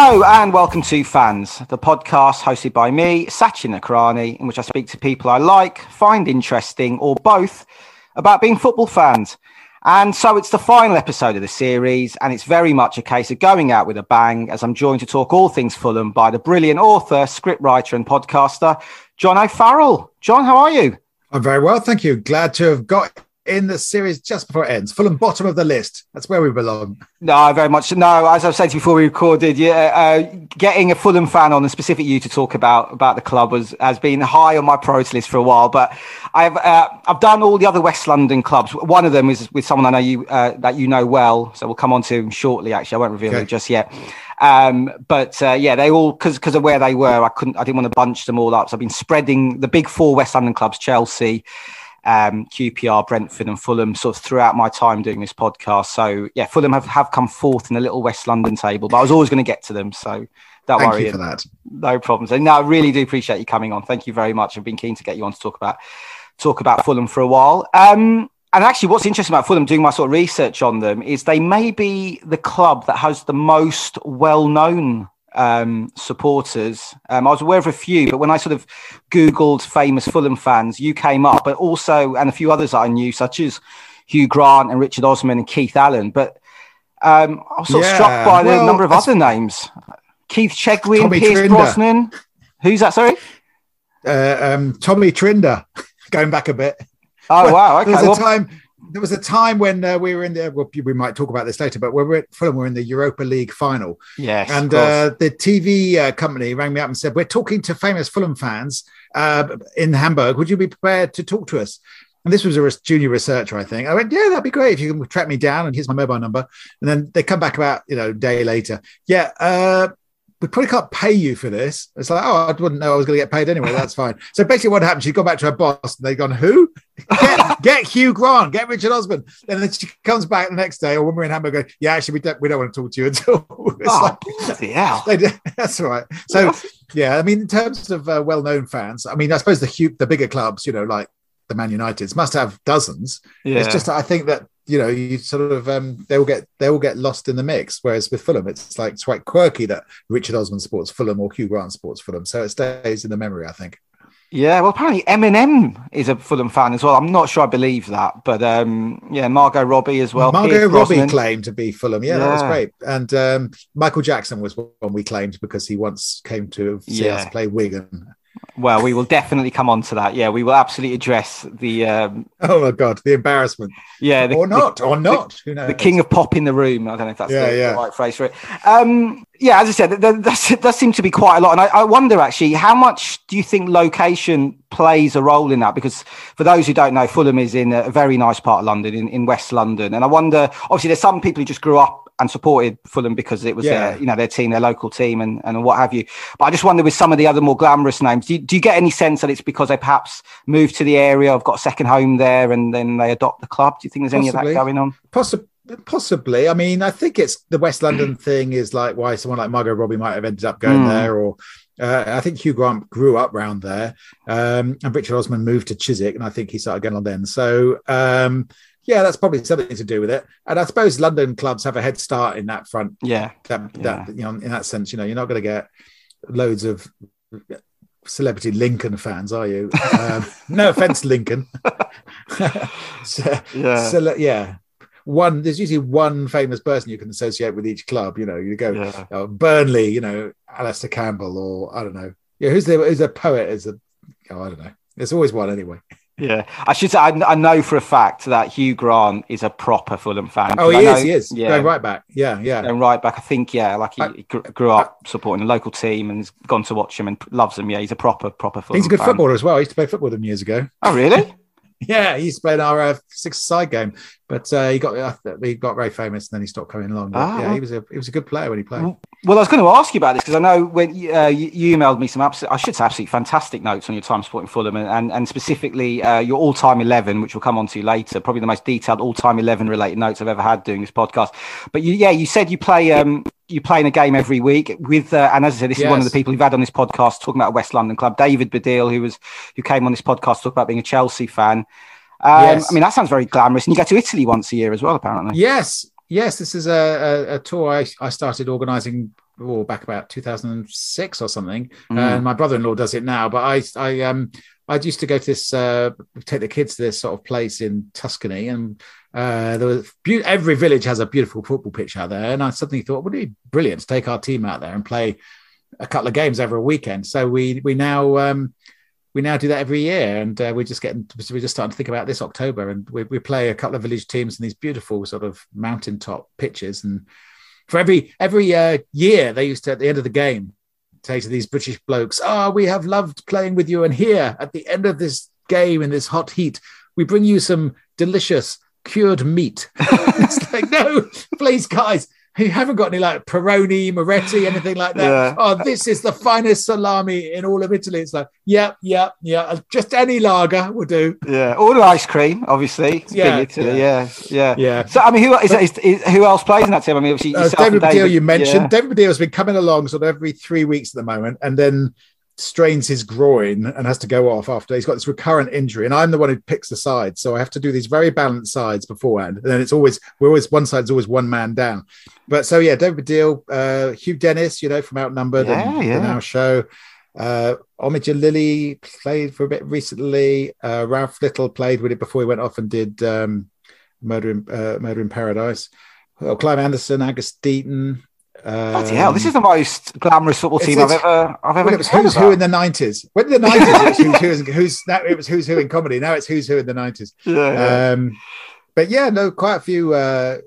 Hello and welcome to Fans, the podcast hosted by me, Sachin Nakrani, in which I speak to people I like, find interesting, or both about being football fans. And so it's the final episode of the series, and it's very much a case of going out with a bang as I'm joined to talk all things Fulham by the brilliant author, scriptwriter, and podcaster, John O'Farrell. John, how are you? I'm very well, thank you. Glad to have got in the series just before it ends. Fulham bottom of the list. That's where we belong. No, very much. No, as I've said before we recorded, yeah, uh, getting a Fulham fan on, and specific you to talk about about the club was has been high on my priority list for a while. But I've uh, I've done all the other West London clubs. One of them is with someone I know you uh, that you know well, so we'll come on to him shortly. Actually, I won't reveal okay. it just yet. Um, but uh, yeah, they all because because of where they were, I couldn't, I didn't want to bunch them all up. So I've been spreading the big four West London clubs: Chelsea, um, QPR, Brentford, and Fulham sort of throughout my time doing this podcast. So yeah, Fulham have, have come fourth in the little West London table, but I was always going to get to them. So don't Thank worry. You for that. No problems. And no, I really do appreciate you coming on. Thank you very much. I've been keen to get you on to talk about talk about Fulham for a while. Um, and actually, what's interesting about Fulham, doing my sort of research on them, is they may be the club that has the most well-known um, supporters. Um, I was aware of a few, but when I sort of Googled famous Fulham fans, you came up, but also, and a few others I knew, such as Hugh Grant and Richard Osman and Keith Allen. But um, I was sort yeah. of struck by the well, number of other names Keith Chegwin, Tommy Pierce Trinder. Brosnan. Who's that, sorry? Uh, um, Tommy Trinder, going back a bit. Oh, well, wow. Okay. There was a time there was a time when uh, we were in the well, we might talk about this later, but we were at Fulham, we are in the Europa League final. Yes, and uh, the TV uh, company rang me up and said, "We're talking to famous Fulham fans uh, in Hamburg. Would you be prepared to talk to us?" And this was a junior researcher, I think. I went, "Yeah, that'd be great if you can track me down." And here's my mobile number. And then they come back about you know a day later. Yeah, uh, we probably can't pay you for this. It's like, oh, I wouldn't know I was going to get paid anyway. That's fine. So basically, what happened? She got back to her boss, and they've gone, who? Get, get Hugh Grant, get Richard Osman. And then she comes back the next day, or when we're in Hamburg, going, yeah, actually, we don't, we don't want to talk to you at all. It's oh, like, yeah, that's right. So, yeah, I mean, in terms of uh, well-known fans, I mean, I suppose the the bigger clubs, you know, like the Man Uniteds, must have dozens. Yeah. It's just I think that you know, you sort of um, they will get they will get lost in the mix. Whereas with Fulham, it's like it's quite quirky that Richard Osman sports Fulham or Hugh Grant sports Fulham, so it stays in the memory. I think. Yeah, well, apparently Eminem is a Fulham fan as well. I'm not sure I believe that, but um, yeah, Margot Robbie as well. Margot Pierce Robbie Brosnan. claimed to be Fulham. Yeah, yeah, that was great. And um, Michael Jackson was one we claimed because he once came to see yeah. us play Wigan well, we will definitely come on to that. Yeah, we will absolutely address the. Um, oh my god, the embarrassment. Yeah, the, or not, the, or not. The, Who knows? The king of pop in the room. I don't know if that's yeah, the, yeah. the, right phrase for it. Um, yeah, as I said, that does seem to be quite a lot, and I, I, wonder actually how much do you think location plays a role in that? Because for those who don't know, Fulham is in a very nice part of London, in, in West London, and I wonder. Obviously, there's some people who just grew up and supported Fulham because it was yeah. their, you know, their team, their local team, and, and what have you. But I just wonder with some of the other more glamorous names, do you, do you get any sense that it's because they perhaps moved to the area, have got a second home there, and then they adopt the club? Do you think there's Possibly. any of that going on? Possibly. Possibly. I mean, I think it's the West London thing is like why someone like Margot Robbie might have ended up going mm. there, or uh, I think Hugh Grant grew up round there, um, and Richard Osman moved to Chiswick, and I think he started going on then. So um, yeah, that's probably something to do with it. And I suppose London clubs have a head start in that front. Yeah, that, that you know, in that sense, you know, you're not going to get loads of celebrity Lincoln fans, are you? um, no offense, Lincoln. so, yeah. So, yeah. One, there's usually one famous person you can associate with each club. You know, you go yeah. uh, Burnley, you know, Alastair Campbell, or I don't know. Yeah, who's the who's a poet? Is a oh, I don't know. There's always one anyway. Yeah, I should say I, I, know for a fact that Hugh Grant is a proper Fulham fan. Oh, he know, is. He is. Yeah, going right back. Yeah, yeah. Going right back. I think yeah, like he, I, he grew up supporting a local team and has gone to watch him and loves them. Yeah, he's a proper proper Fulham. He's a good fan. footballer as well. I used to play football with him years ago. Oh, really? yeah, he used to play in our uh, six side game, but uh, he got uh, he got very famous and then he stopped coming along. But, ah, yeah, he was a he was a good player when he played. Well, I was going to ask you about this because I know when uh, you, you, emailed me some absolute, I should say absolutely fantastic notes on your time supporting Fulham and and, and specifically uh, your all time eleven, which we'll come on to later. Probably the most detailed all time eleven related notes I've ever had doing this podcast. But you, yeah, you said you play um, you play in a game every week with, uh, and as I said, this yes. is one of the people who've had on this podcast talking about a West London club, David Baddiel, who was who came on this podcast talk about being a Chelsea fan. Um, yes. I mean, that sounds very glamorous. And you go to Italy once a year as well, apparently. Yes. Yes. This is a, a, a tour I, I started organizing oh, back about 2006 or something. Mm. And my brother-in-law does it now. But I, I, um, I used to go to this, uh, take the kids to this sort of place in Tuscany, and uh, there was be- every village has a beautiful football pitch out there. And I suddenly thought, would it be brilliant to take our team out there and play a couple of games over a weekend? So we we now um, we now do that every year, and uh, we're just getting we're just starting to think about this October, and we, we play a couple of village teams in these beautiful sort of mountaintop pitches, and for every every uh, year they used to at the end of the game say to these British blokes, "Ah, oh, we have loved playing with you, and here at the end of this game in this hot heat, we bring you some delicious." Cured meat. it's like, no, please, guys, you haven't got any like Peroni, Moretti, anything like that. Yeah. Oh, this is the finest salami in all of Italy. It's like, yeah, yeah, yeah. Just any lager will do. Yeah, all the ice cream, obviously. Yeah, yeah, yeah, yeah, yeah. So, I mean, who is, is, is, who else plays in that team? I mean, obviously, uh, David Baddiel, you mentioned. Yeah. David Baddiel has been coming along sort of every three weeks at the moment, and then strains his groin and has to go off after he's got this recurrent injury. And i'm the one who picks the sides so i have to do these very balanced sides beforehand. And then it's always we're always one side's always one man down. But so yeah David Baddiel uh hugh dennis you know from outnumbered yeah, and yeah. now show. Uh Omid Djalili played for a bit recently. Uh ralph little played with it before he went off and did um murder in uh, murder in paradise. Well, clive anderson Agus Bloody hell! This is the most glamorous football team I've ever, I've ever. Well, it was who's who in the nineties. When the nineties, who's, who's, who's now it was who's who in comedy. Now it's who's who in the nineties. Yeah, um, but yeah, no, quite a few, uh,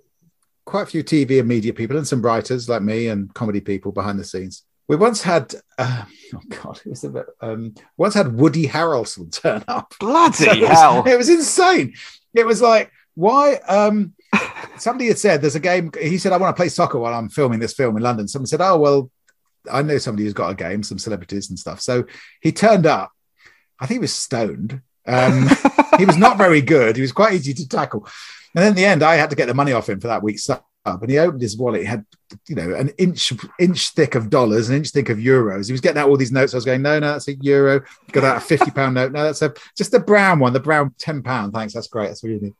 quite a few TV and media people, and some writers like me and comedy people behind the scenes. We once had, uh, oh god, it was a bit, um, once had Woody Harrelson turn up. Bloody so it hell! Was, it was insane. It was like, why? Um, somebody had said there's a game. He said, I want to play soccer while I'm filming this film in London. Someone said, Oh, well, I know somebody who's got a game, some celebrities and stuff. So he turned up. I think he was stoned. Um, he was not very good. He was quite easy to tackle. And then in the end, I had to get the money off him for that week's sub. And he opened his wallet. He had, you know, an inch inch thick of dollars, an inch thick of euros. He was getting out all these notes. I was going, no, no, that's a euro. Got out a fifty pound note. No, that's a just a brown one. The brown ten pound. Thanks. That's great. That's really.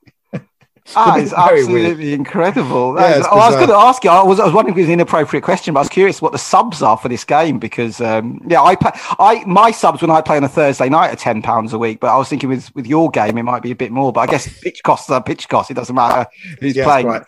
Ah, it's absolutely weird. incredible. Yeah, oh, I was going to ask you. I was, I was wondering if it was an inappropriate question, but I was curious what the subs are for this game because, um, yeah, I, pay, I my subs when I play on a Thursday night are ten pounds a week. But I was thinking with with your game, it might be a bit more. But I guess pitch costs are pitch costs. It doesn't matter who's yeah, playing. Right.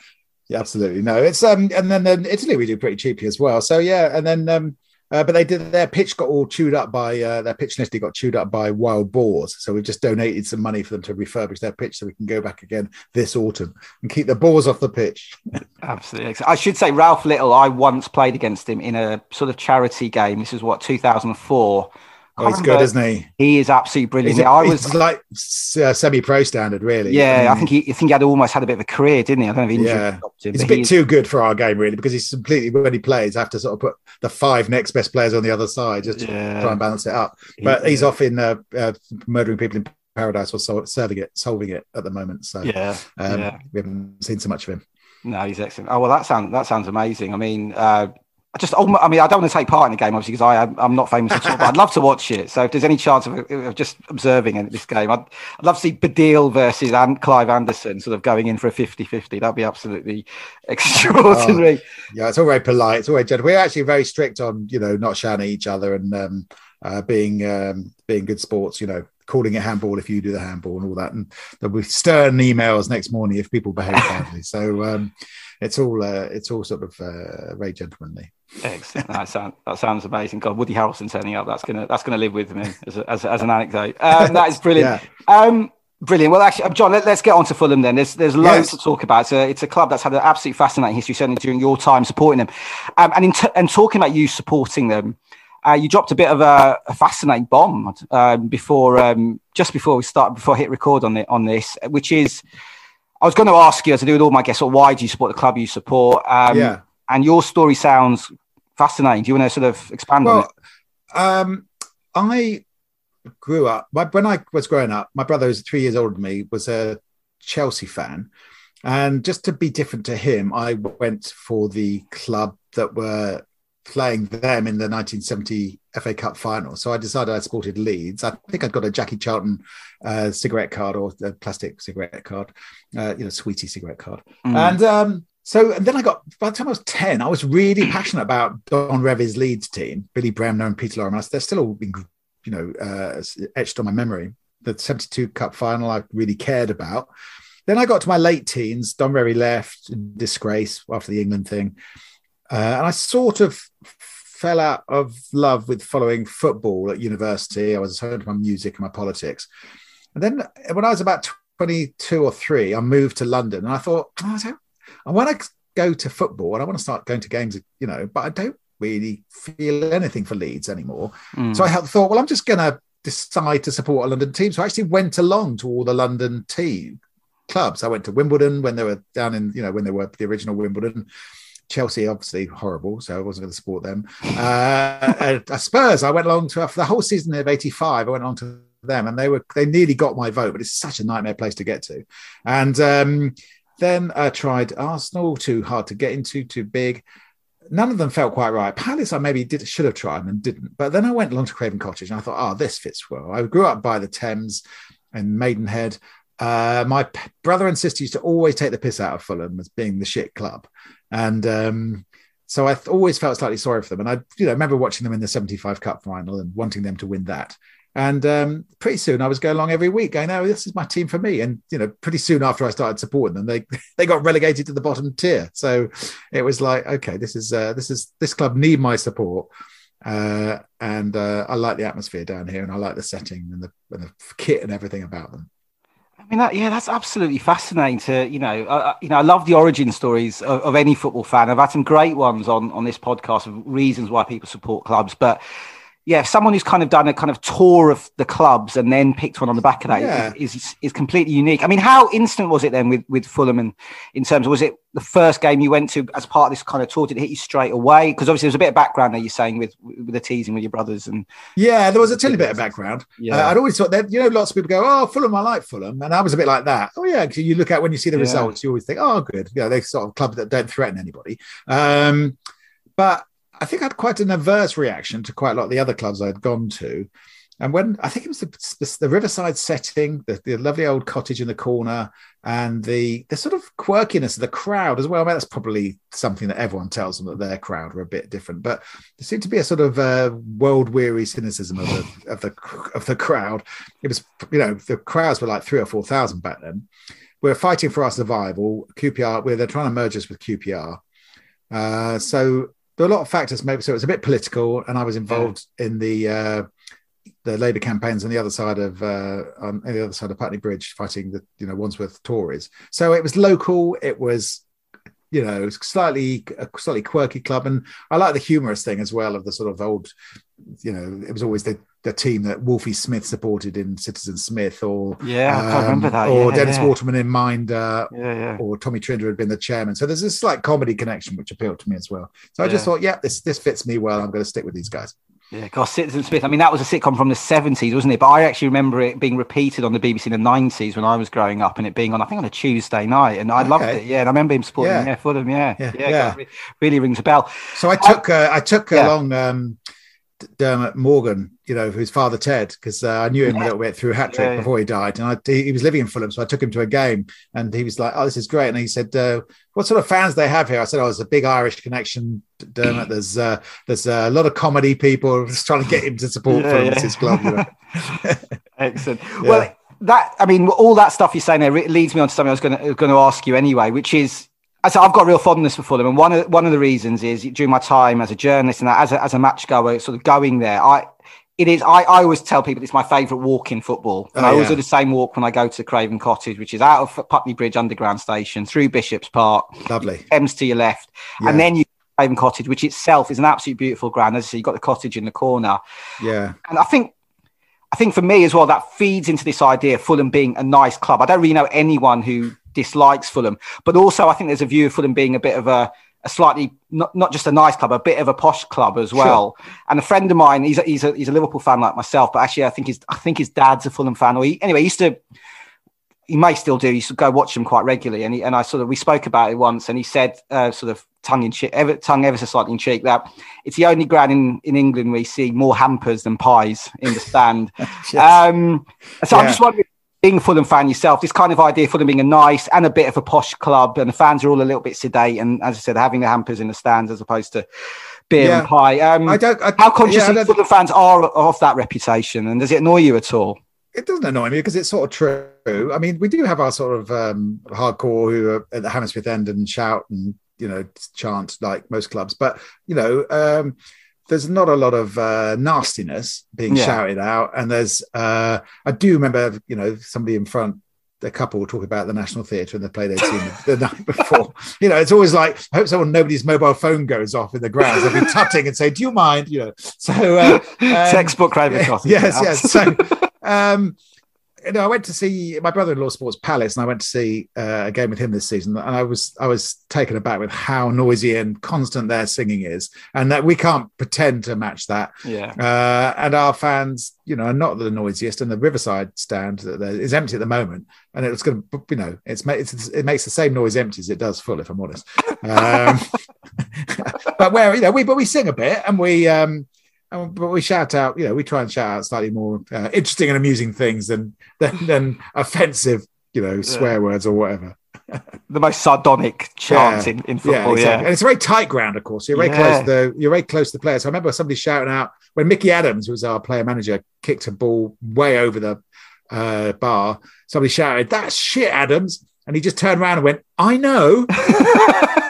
Yeah, absolutely. No, it's um, and then, then Italy we do pretty cheaply as well. So yeah, and then um, uh, but they did their pitch got all chewed up by uh, their pitch initially got chewed up by wild boars. So we've just donated some money for them to refurbish their pitch so we can go back again this autumn and keep the boars off the pitch. Absolutely. I should say Ralph Little. I once played against him in a sort of charity game. This is what 2004 Oh, he's good, isn't he? He is absolutely brilliant. He's, I was like uh, semi-pro standard, really. Yeah, I think he, I think he had almost had a bit of a career, didn't he? I don't know if yeah. him. He's a bit he's... too good for our game, really, because he's completely when he plays, I have to sort of put the five next best players on the other side just to yeah. try and balance it up. But he's off in uh, uh, murdering people in paradise or so, serving it, solving it at the moment. So yeah, um, yeah. we haven't seen so much of him. No, he's excellent. Oh well, that sounds that sounds amazing. I mean, uh, I just, I mean, I don't want to take part in the game, obviously, because I am, I'm not famous at all, but I'd love to watch it. So if there's any chance of, of just observing this game, I'd, I'd love to see Baddiel versus and Clive Anderson sort of going in for a 50 50. That'd be absolutely extraordinary. Oh, yeah, it's all very polite. It's all very gentle. We're actually very strict on, you know, not shouting at each other and um, uh, being um, being good sports, you know, calling it handball if you do the handball and all that. And there'll be stern emails next morning if people behave badly. so um, it's all uh, it's all sort of uh, very gentlemanly. Excellent. That sounds that sounds amazing. God, Woody Harrelson turning up. That's gonna that's gonna live with me as, a, as, as, an anecdote. Um, that is brilliant. yeah. um, brilliant. Well, actually, John, let, us get on to Fulham then. There's there's loads yes. to talk about. It's a, it's a club that's had an absolutely fascinating history, certainly during your time supporting them. Um, and in t- and talking about you supporting them, uh, you dropped a bit of a, a fascinating bomb um, before um, just before we start before I hit record on the, on this, which is I was going to ask you as I do with all my guests, why do you support the club you support? Um, yeah. And your story sounds fascinating. Do you want to sort of expand well, on it? Um, I grew up when I was growing up. My brother, who's three years older than me, was a Chelsea fan, and just to be different to him, I went for the club that were playing them in the 1970 FA Cup final. So I decided I supported Leeds. I think I'd got a Jackie Charlton uh, cigarette card or a plastic cigarette card, uh, you know, sweetie cigarette card. Mm. And um, so and then I got by the time I was 10, I was really passionate about Don Revie's Leeds team, Billy Bremner and Peter Lorimer. They're still all you know, uh, etched on my memory. The 72 Cup final I really cared about. Then I got to my late teens. Don Revie left in disgrace after the England thing. Uh, and I sort of fell out of love with following football at university. I was home to my music and my politics. And then when I was about 22 or three, I moved to London and I thought, oh, I want to go to football and I want to start going to games, you know, but I don't really feel anything for Leeds anymore. Mm. So I thought, well, I'm just going to decide to support a London team. So I actually went along to all the London team clubs. I went to Wimbledon when they were down in, you know, when they were the original Wimbledon. Chelsea, obviously horrible, so I wasn't going to support them. Uh, uh, Spurs, I went along to for the whole season of '85. I went on to them, and they were they nearly got my vote, but it's such a nightmare place to get to. And um, then I tried Arsenal, too hard to get into, too big. None of them felt quite right. Palace, I maybe did should have tried and didn't. But then I went along to Craven Cottage and I thought, oh, this fits well. I grew up by the Thames and Maidenhead. Uh, my p- brother and sister used to always take the piss out of Fulham as being the shit club, and um, so I th- always felt slightly sorry for them. And I, you know, remember watching them in the '75 Cup final and wanting them to win that. And um, pretty soon I was going along every week going, oh, this is my team for me. And, you know, pretty soon after I started supporting them, they, they got relegated to the bottom tier. So it was like, okay, this is, uh, this is, this club need my support. Uh, and uh, I like the atmosphere down here and I like the setting and the, and the kit and everything about them. I mean, that, yeah, that's absolutely fascinating. To you know, uh, you know, I love the origin stories of, of, any football fan. I've had some great ones on on this podcast of reasons why people support clubs, but yeah, someone who's kind of done a kind of tour of the clubs and then picked one on the back of that yeah. is, is, is completely unique. I mean, how instant was it then with with Fulham and in terms of was it the first game you went to as part of this kind of tour? Did it hit you straight away? Because obviously there's a bit of background there you're saying with with the teasing with your brothers and yeah, there was a tiny bit of background. Yeah, uh, I'd always thought that you know lots of people go, oh Fulham, I like Fulham, and I was a bit like that. Oh yeah, because you look at when you see the yeah. results, you always think, oh good, yeah, they're sort of club that don't threaten anybody. Um, but I think I had quite an adverse reaction to quite a lot of the other clubs I'd gone to. And when I think it was the, the, the riverside setting, the, the, lovely old cottage in the corner, and the the sort of quirkiness of the crowd as well. I mean, that's probably something that everyone tells them that their crowd are a bit different, but there seemed to be a sort of uh, world weary cynicism of the of the of the crowd. It was, you know, the crowds were like three or four thousand back then. We we're fighting for our survival. QPR, we're they're trying to merge us with QPR. Uh, so there were a lot of factors maybe. So it was a bit political and i was involved yeah. in the uh, the labour campaigns on the other side of uh, on the other side of putney bridge fighting the you know wandsworth tories. So it was local. It was you know slightly a slightly quirky club. And i like the humorous thing as well of the sort of old you know it was always the the team that Wolfie Smith supported in Citizen Smith, or yeah, um, I remember that. Or yeah, Dennis yeah. Waterman in Minder, yeah, yeah. or Tommy Trinder had been the chairman. So there's this slight comedy connection which appealed to me as well. So I just thought, yeah, this this fits me well. I'm going to stick with these guys. Yeah, gosh, Citizen Smith. I mean, that was a sitcom from the 70s, wasn't it? But I actually remember it being repeated on the BBC in the 90s when I was growing up and it being on, I think, on a Tuesday night. And I okay. loved it. Yeah. And I remember him supporting, yeah, yeah Fulham. Yeah. Yeah. yeah, yeah. Gosh, really rings a bell. So I took, I, uh, I took along, um, Dermot Morgan, you know, who's father Ted, because uh, I knew him yeah. a little bit through Hat Trick yeah, before he died, and I, he, he, was living in Fulham, so I took him to a game, and he was like, "Oh, this is great," and he said, uh, "What sort of fans they have here?" I said, "Oh, it's a big Irish connection, Dermot. There's uh, there's a lot of comedy people just trying to get him to support Fulham yeah. his club." You know? Excellent. Well, that I mean, all that stuff you're saying there leads me on to something I was going to going to ask you anyway, which is so I've got real fondness for Fulham, and one of one of the reasons is during my time as a journalist and as a, as a match goer, sort of going there, I it is I, I always tell people it's my favourite walk in football, and oh, I always yeah. do the same walk when I go to Craven Cottage, which is out of Putney Bridge Underground Station through Bishop's Park, lovely Thames to your left, yeah. and then you Craven Cottage, which itself is an absolute beautiful ground. As I say, you've got the cottage in the corner, yeah, and I think I think for me as well, that feeds into this idea of Fulham being a nice club. I don't really know anyone who dislikes Fulham. But also, I think there's a view of Fulham being a bit of a, a slightly not, not just a nice club, a bit of a posh club as well. Sure. And a friend of mine, he's a, he's a he's a Liverpool fan like myself, but actually, I think his I think his dad's a Fulham fan. Or he, anyway, he used to. He may still do. He used to go watch them quite regularly, and he, and I sort of we spoke about it once, and he said, uh, sort of tongue in cheek, ever, tongue ever so slightly in cheek, that it's the only ground in, in England where you see more hampers than pies in the stand. um, so yeah. I'm just wondering, being a Fulham fan yourself, this kind of idea of Fulham being a nice and a bit of a posh club, and the fans are all a little bit sedate, and as I said, having the hampers in the stands as opposed to beer yeah. and pie. Um, I don't. I, how conscious yeah, Fulham fans are of that reputation, and does it annoy you at all? It doesn't annoy me because it's sort of true. I mean, we do have our sort of um, hardcore who are at the Hammersmith end and shout and you know chant like most clubs, but you know. Um, there's not a lot of uh, nastiness being yeah. shouted out, and there's uh, I do remember you know somebody in front a couple talking about the National Theatre and the play they'd seen the night before. You know, it's always like, I hope someone, nobody's mobile phone goes off in the grounds. They'll be tutting and say, Do you mind? You know, so uh, um, textbook Craven Yes, yes. So, um, you know, I went to see my brother-in-law sports Palace, and I went to see uh, a game with him this season, and I was I was taken aback with how noisy and constant their singing is, and that we can't pretend to match that. Yeah. Uh, and our fans, you know, are not the noisiest, and the Riverside stand is empty at the moment, and it's going to, you know, it's, it's it makes the same noise empty as it does full, if I'm honest. Um, but where you know we but we sing a bit, and we. Um, but we shout out, you know, we try and shout out slightly more uh, interesting and amusing things than than, than offensive, you know, swear yeah. words or whatever. the most sardonic chants yeah. in, in football. Yeah, exactly. yeah, and it's a very tight ground, of course. You're very close to the you're very close to the players. So I remember somebody shouting out when Mickey Adams, who was our player manager, kicked a ball way over the uh, bar. Somebody shouted, "That's shit, Adams!" And he just turned around and went, "I know."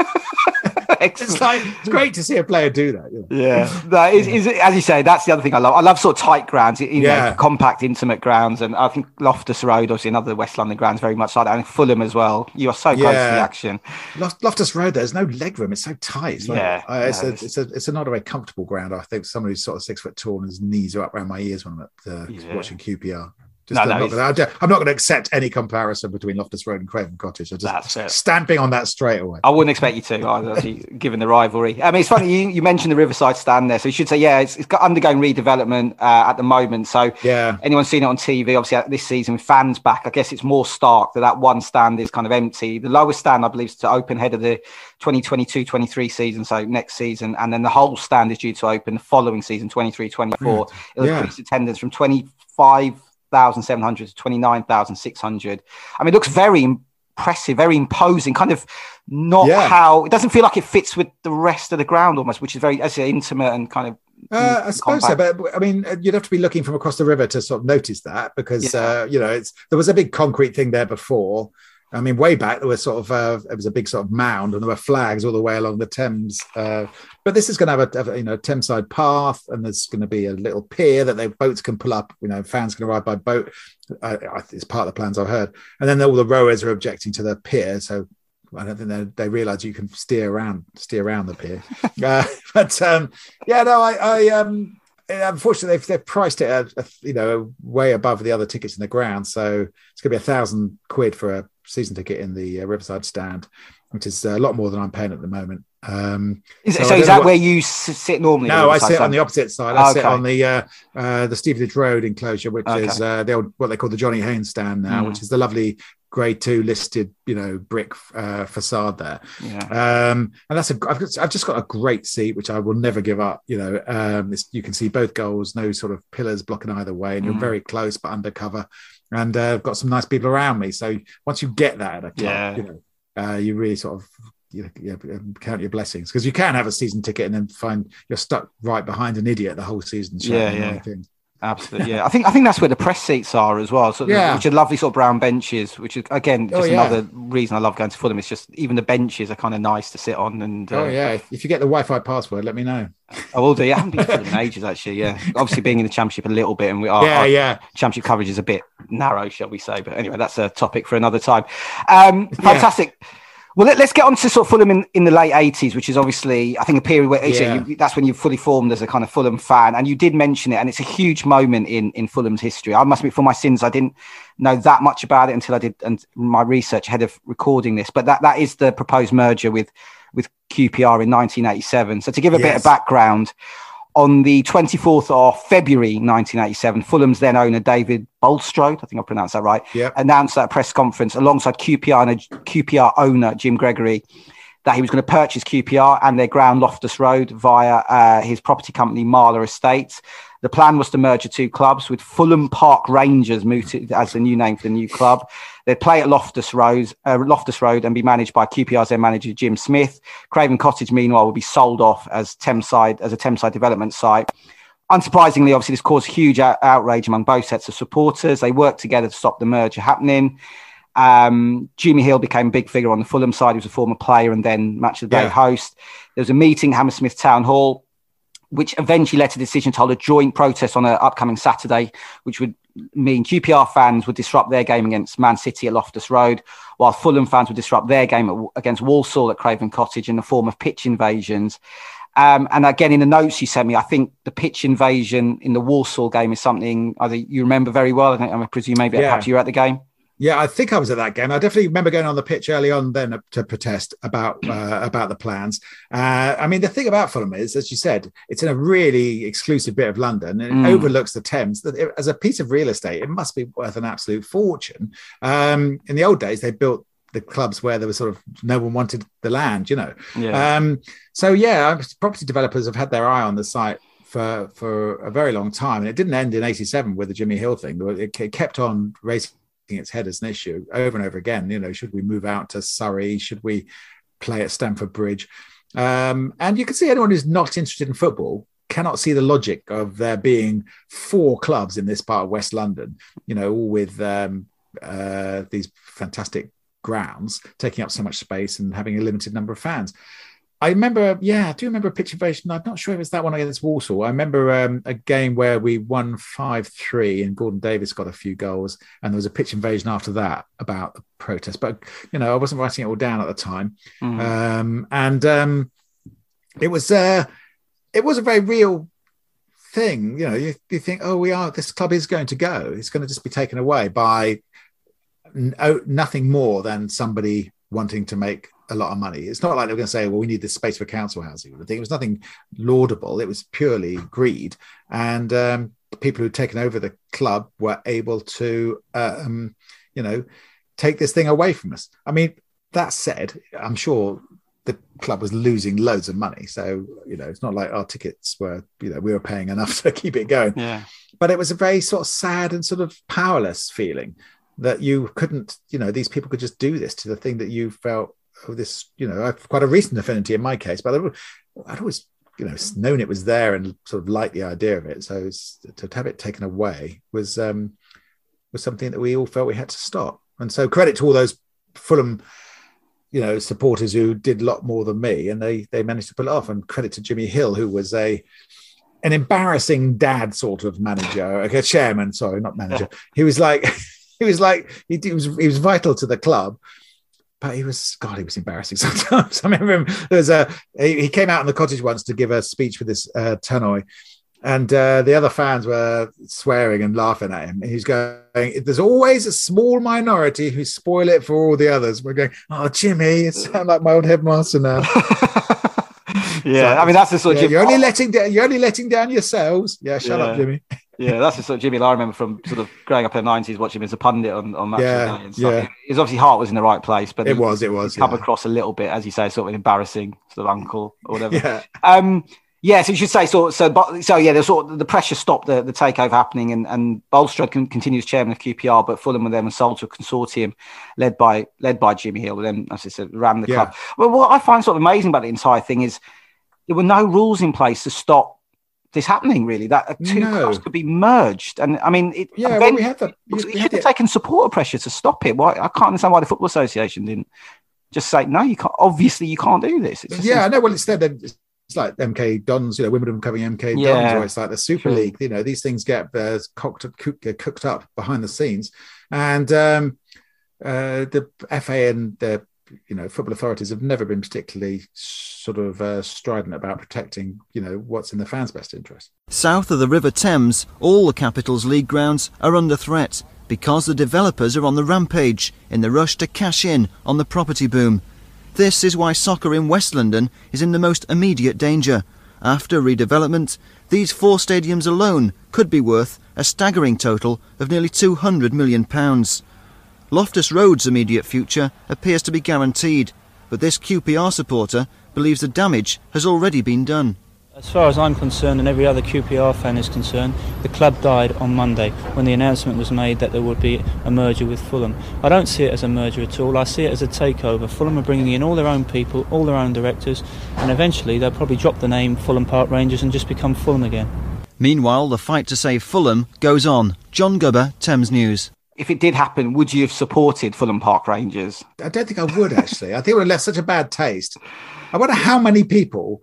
it's like it's great to see a player do that. Yeah, yeah. that is, is, as you say. That's the other thing I love. I love sort of tight grounds, you yeah. know, compact, intimate grounds, and I think Loftus Road, obviously another West London grounds, very much like that, and Fulham as well. You are so close to the action. Loftus Road, there's no leg room. It's so tight. It's like, yeah, uh, it's, no, a, it's, a, it's a not a very comfortable ground. I think someone who's sort of six foot tall and his knees are up around my ears when I'm at, uh, yeah. watching QPR. Just no, no, not gonna, I'm not going to accept any comparison between Loftus Road and Craven Cottage. I'm just stamping on that straight away. I wouldn't expect you to, given the rivalry. I mean, it's funny you, you, mentioned the Riverside stand there, so you should say, yeah, it's, it's got undergoing redevelopment uh, at the moment. So, yeah, anyone seen it on TV? Obviously, this season, fans back. I guess it's more stark that that one stand is kind of empty. The lowest stand, I believe, is to open head of the 2022-23 season, so next season, and then the whole stand is due to open the following season, 23-24. It'll yeah. increase attendance from 25 29,700 to 29,600. I mean, it looks very impressive, very imposing, kind of not yeah. how it doesn't feel like it fits with the rest of the ground almost, which is very, as say, intimate and kind of. Uh, I suppose so, but I mean, you'd have to be looking from across the river to sort of notice that because yeah. uh, you know it's there was a big concrete thing there before, I mean, way back there was sort of uh, it was a big sort of mound, and there were flags all the way along the Thames. Uh, but this is going to have a, have a, you know Thameside path, and there's going to be a little pier that their boats can pull up. You know, fans can arrive by boat. Uh, it's part of the plans I've heard. And then all the rowers are objecting to the pier, so I don't think they, they realise you can steer around steer around the pier. uh, but um, yeah, no, I, I um, unfortunately they've, they've priced it at, you know way above the other tickets in the ground, so it's going to be a thousand quid for a season ticket in the uh, Riverside stand, which is a lot more than I'm paying at the moment. Um, is, so, so is that what, where you sit normally? No, I sit on the opposite side. I okay. sit on the uh, uh, the Stevenage Road enclosure, which okay. is uh, the old what they call the Johnny Haynes stand now, mm. which is the lovely grade two listed, you know, brick uh, facade there. Yeah. Um, and that's a, I've, got, I've just got a great seat, which I will never give up. You know, um, you can see both goals, no sort of pillars blocking either way, and mm. you're very close but undercover and uh, I've got some nice people around me. So once you get that at a club, yeah. you know, uh, you really sort of you know, um, count your blessings because you can have a season ticket and then find you're stuck right behind an idiot the whole season. Yeah, yeah. Absolutely, yeah. I think I think that's where the press seats are as well. So yeah. which are lovely sort of brown benches, which is again oh, just oh, yeah. another reason I love going to Fulham. It's just even the benches are kind of nice to sit on. And uh, oh yeah, if you get the Wi-Fi password, let me know. I will do. I haven't been Fulham in ages actually. Yeah, obviously being in the Championship a little bit, and we are. Yeah, our yeah. Championship coverage is a bit narrow, shall we say? But anyway, that's a topic for another time. Um, fantastic. Yeah. Well, let, us get on to sort of Fulham in, in the late 80s, which is obviously, I think, a period where yeah. you, that's when you fully formed as a kind of Fulham fan. And you did mention it, and it's a huge moment in, in Fulham's history. I must admit, for my sins, I didn't know that much about it until I did and my research ahead of recording this. But that, that is the proposed merger with, with QPR in 1987. So to give a yes. bit of background, on the 24th of February 1987, Fulham's then owner David Bulstrode, I think I pronounced that right, yep. announced at a press conference alongside QPR and QPR owner Jim Gregory that he was going to purchase QPR and their ground Loftus Road via uh, his property company Marler Estates. The plan was to merge the two clubs with Fulham Park Rangers mooted as the new name for the new club. They'd play at Loftus Road, uh, Loftus Road and be managed by QPR's then manager Jim Smith. Craven Cottage, meanwhile, would be sold off as Thameside as a Thameside development site. Unsurprisingly, obviously, this caused huge out- outrage among both sets of supporters. They worked together to stop the merger happening. Um, Jimmy Hill became a big figure on the Fulham side. He was a former player and then match of the day Yeah. host. There was a meeting, Hammersmith Town Hall, which eventually led to the decision to hold a joint protest on an upcoming Saturday, which would mean QPR fans would disrupt their game against Man City at Loftus Road, while Fulham fans would disrupt their game at, against Walsall at Craven Cottage in the form of pitch invasions. Um, and again, in the notes you sent me, I think the pitch invasion in the Walsall game is something either you remember very well. I, think, I presume maybe Yeah. perhaps you were at the game. Yeah, I think I was at that game. I definitely remember going on the pitch early on then to protest about uh, about the plans. Uh, I mean, the thing about Fulham is, as you said, it's in a really exclusive bit of London and it Mm. overlooks the Thames. That As a piece of real estate, it must be worth an absolute fortune. Um, in the old days, they built the clubs where there was sort of no one wanted the land, you know. Yeah. Um, so yeah, property developers have had their eye on the site for for a very long time, and it didn't end in '87 with the Jimmy Hill thing. It, it kept on raising its head as an issue over and over again. You know, should we move out to Surrey? Should we play at Stamford Bridge? Um, and you can see anyone who's not interested in football cannot see the logic of there being four clubs in this part of West London. You know, all with um, uh, these fantastic grounds taking up so much space and having a limited number of fans. I remember, yeah, I do remember a pitch invasion. I'm not sure if it's that one against Walsall. I remember um, a game where we won 5 3 and Gordon Davies got a few goals. And there was a pitch invasion after that about the protest. But, you know, I wasn't writing it all down at the time. Mhm. Um, and um, it was uh, it was a very real thing. You know, you, you think, oh, we are, this club is going to go. It's going to just be taken away by oh, nothing more than somebody wanting to make a lot of money. It's not like they're going to say, well, we need this space for council housing. I think it was nothing laudable. It was purely greed. And um, people who'd taken over the club were able to, um, you know, take this thing away from us. I mean, that said, I'm sure the club was losing loads of money. So, you know, it's not like our tickets were, you know, we were paying enough to keep it going yeah. but it was a very sort of sad and sort of powerless feeling that you couldn't, you know, these people could just do this to the thing that you felt, this, you know, I've quite a recent affinity in my case, but I'd always, you know, known it was there and sort of liked the idea of it. So to have it taken away was um, was something that we all felt we had to stop. And so credit to all those Fulham, you know, supporters who did a lot more than me, and they they managed to pull it off. And credit to Jimmy Hill, who was a an embarrassing dad sort of manager, like a chairman, sorry, not manager. He was like, he was like, he, he was he was vital to the club, but he was God, he was embarrassing sometimes. I remember him. There's a he, he came out in the cottage once to give a speech for this uh, tannoy, and uh, the other fans were swearing and laughing at him. And he's going, "There's always a small minority who spoil it for all the others." We're going, "Oh, Jimmy, you sound like my old headmaster now." yeah. So- I mean, that's the sort Yeah, of you're only letting down. You're only letting down yourselves. Yeah, shut Yeah. up, Jimmy. Yeah, that's the sort of Jimmy I remember from sort of growing up in the nineties, watching him as a pundit on, on match of the Yeah, day and stuff. yeah. His obviously heart was in the right place, but It was. It was. come Yeah. across a little bit, as you say, sort of an embarrassing sort of uncle or whatever. yeah. Um, yeah, so you should say so. So, but, so yeah, the sort of the pressure stopped the, the takeover happening, and and Bulstrode con- continues chairman of QPR, but Fulham were then and sold to a consortium led by led by Jimmy Hill, who then, as I said, ran the Yeah. club. Well, what I find sort of amazing about the entire thing is there were no rules in place to stop this happening. Really, that two No. clubs could be merged, and I mean, it, Yeah. Well, we had the. it we should had have it- taken supporter pressure to stop it. Why I can't understand why the football association didn't just say no. You can't. Obviously, you can't do this. Just Yeah, I know. Well, instead, then it's like MK Dons, you know, Wimbledon becoming MK Dons, or it's like the Super True. League. You know, these things get uh, cooked, cooked, cooked up behind the scenes, and um, uh, the FA and the you know football authorities have never been particularly sort of uh, strident about protecting you know what's in the fans' best interest. South of the River Thames, all the capital's league grounds are under threat because the developers are on the rampage in the rush to cash in on the property boom. This is why soccer in West London is in the most immediate danger. After redevelopment, these four stadiums alone could be worth a staggering total of nearly £200 million. Loftus Road's immediate future appears to be guaranteed, but this QPR supporter believes the damage has already been done. As far as I'm concerned, and every other QPR fan is concerned, the club died on Monday when the announcement was made that there would be a merger with Fulham. I don't see it as a merger at all. I see it as a takeover. Fulham are bringing in all their own people, all their own directors, and eventually they'll probably drop the name Fulham Park Rangers and just become Fulham again. Meanwhile, the fight to save Fulham goes on. John Gubber, Thames News. If it did happen, would you have supported Fulham Park Rangers? I don't think I would actually. I think it would have left such a bad taste. I wonder how many people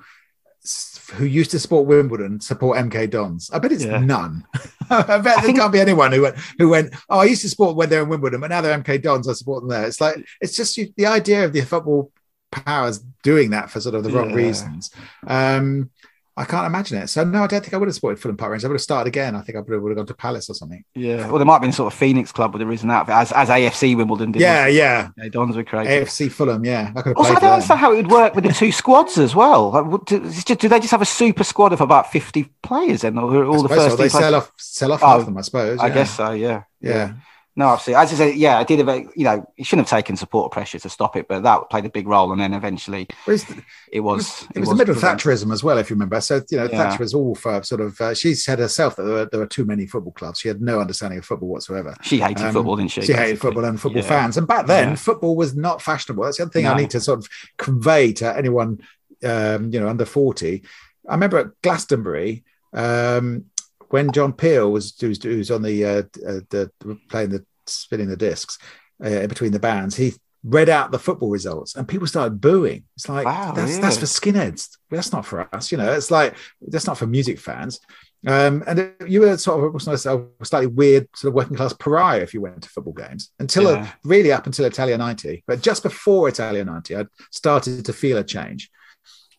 who used to support Wimbledon support MK Dons. I bet it's yeah. none. I bet I there think... can't be anyone who went who went. Oh, I used to support when they're in Wimbledon, but now they're MK Dons. I support them there. It's like it's just the idea of the football powers doing that for sort of the wrong yeah. reasons. Um, I can't imagine it. So no, I don't think I would have supported Fulham Park Rangers. I would have started again. I think I would have, would have gone to Palace or something. Yeah, well, there might have been sort of Phoenix Club with the reason out as as AFC Wimbledon did. Yeah, yeah. yeah. Dons were created. AFC Fulham. Yeah. I also, I don't understand how it would work with the two squads as well. Like, do, do, they just have a super squad of about fifty players? Then, or all the first? So. They sell off sell off oh, half of them, I suppose. I guess so. Yeah. yeah. yeah. No, absolutely. As I say, yeah, I did. A, you know, he shouldn't have taken support pressure to stop it, but that played a big role. And then eventually, it was. It was, it was, the middle of Thatcherism as well, if you remember. So you know, yeah. Thatcher was all for sort of. Uh, she said herself that there were, there were, too many football clubs. She had no understanding of football whatsoever. She hated um, football, didn't she? She basically. hated football and football yeah. fans. And back then, yeah. football was not fashionable. That's the other thing no. I need to sort of convey to anyone, um, you know, under forty. I remember at Glastonbury. Um, when John Peel was who's, who's on the, uh, uh, the playing the spinning the discs uh, between the bands, he read out the football results and people started booing. It's like, wow, that's, yeah. that's for skinheads. That's not for us. You know, it's like, that's not for music fans. Um, and you were sort of a slightly weird sort of working class pariah if you went to football games until yeah. really up until Italia 90. But just before Italia 90, I started to feel a change.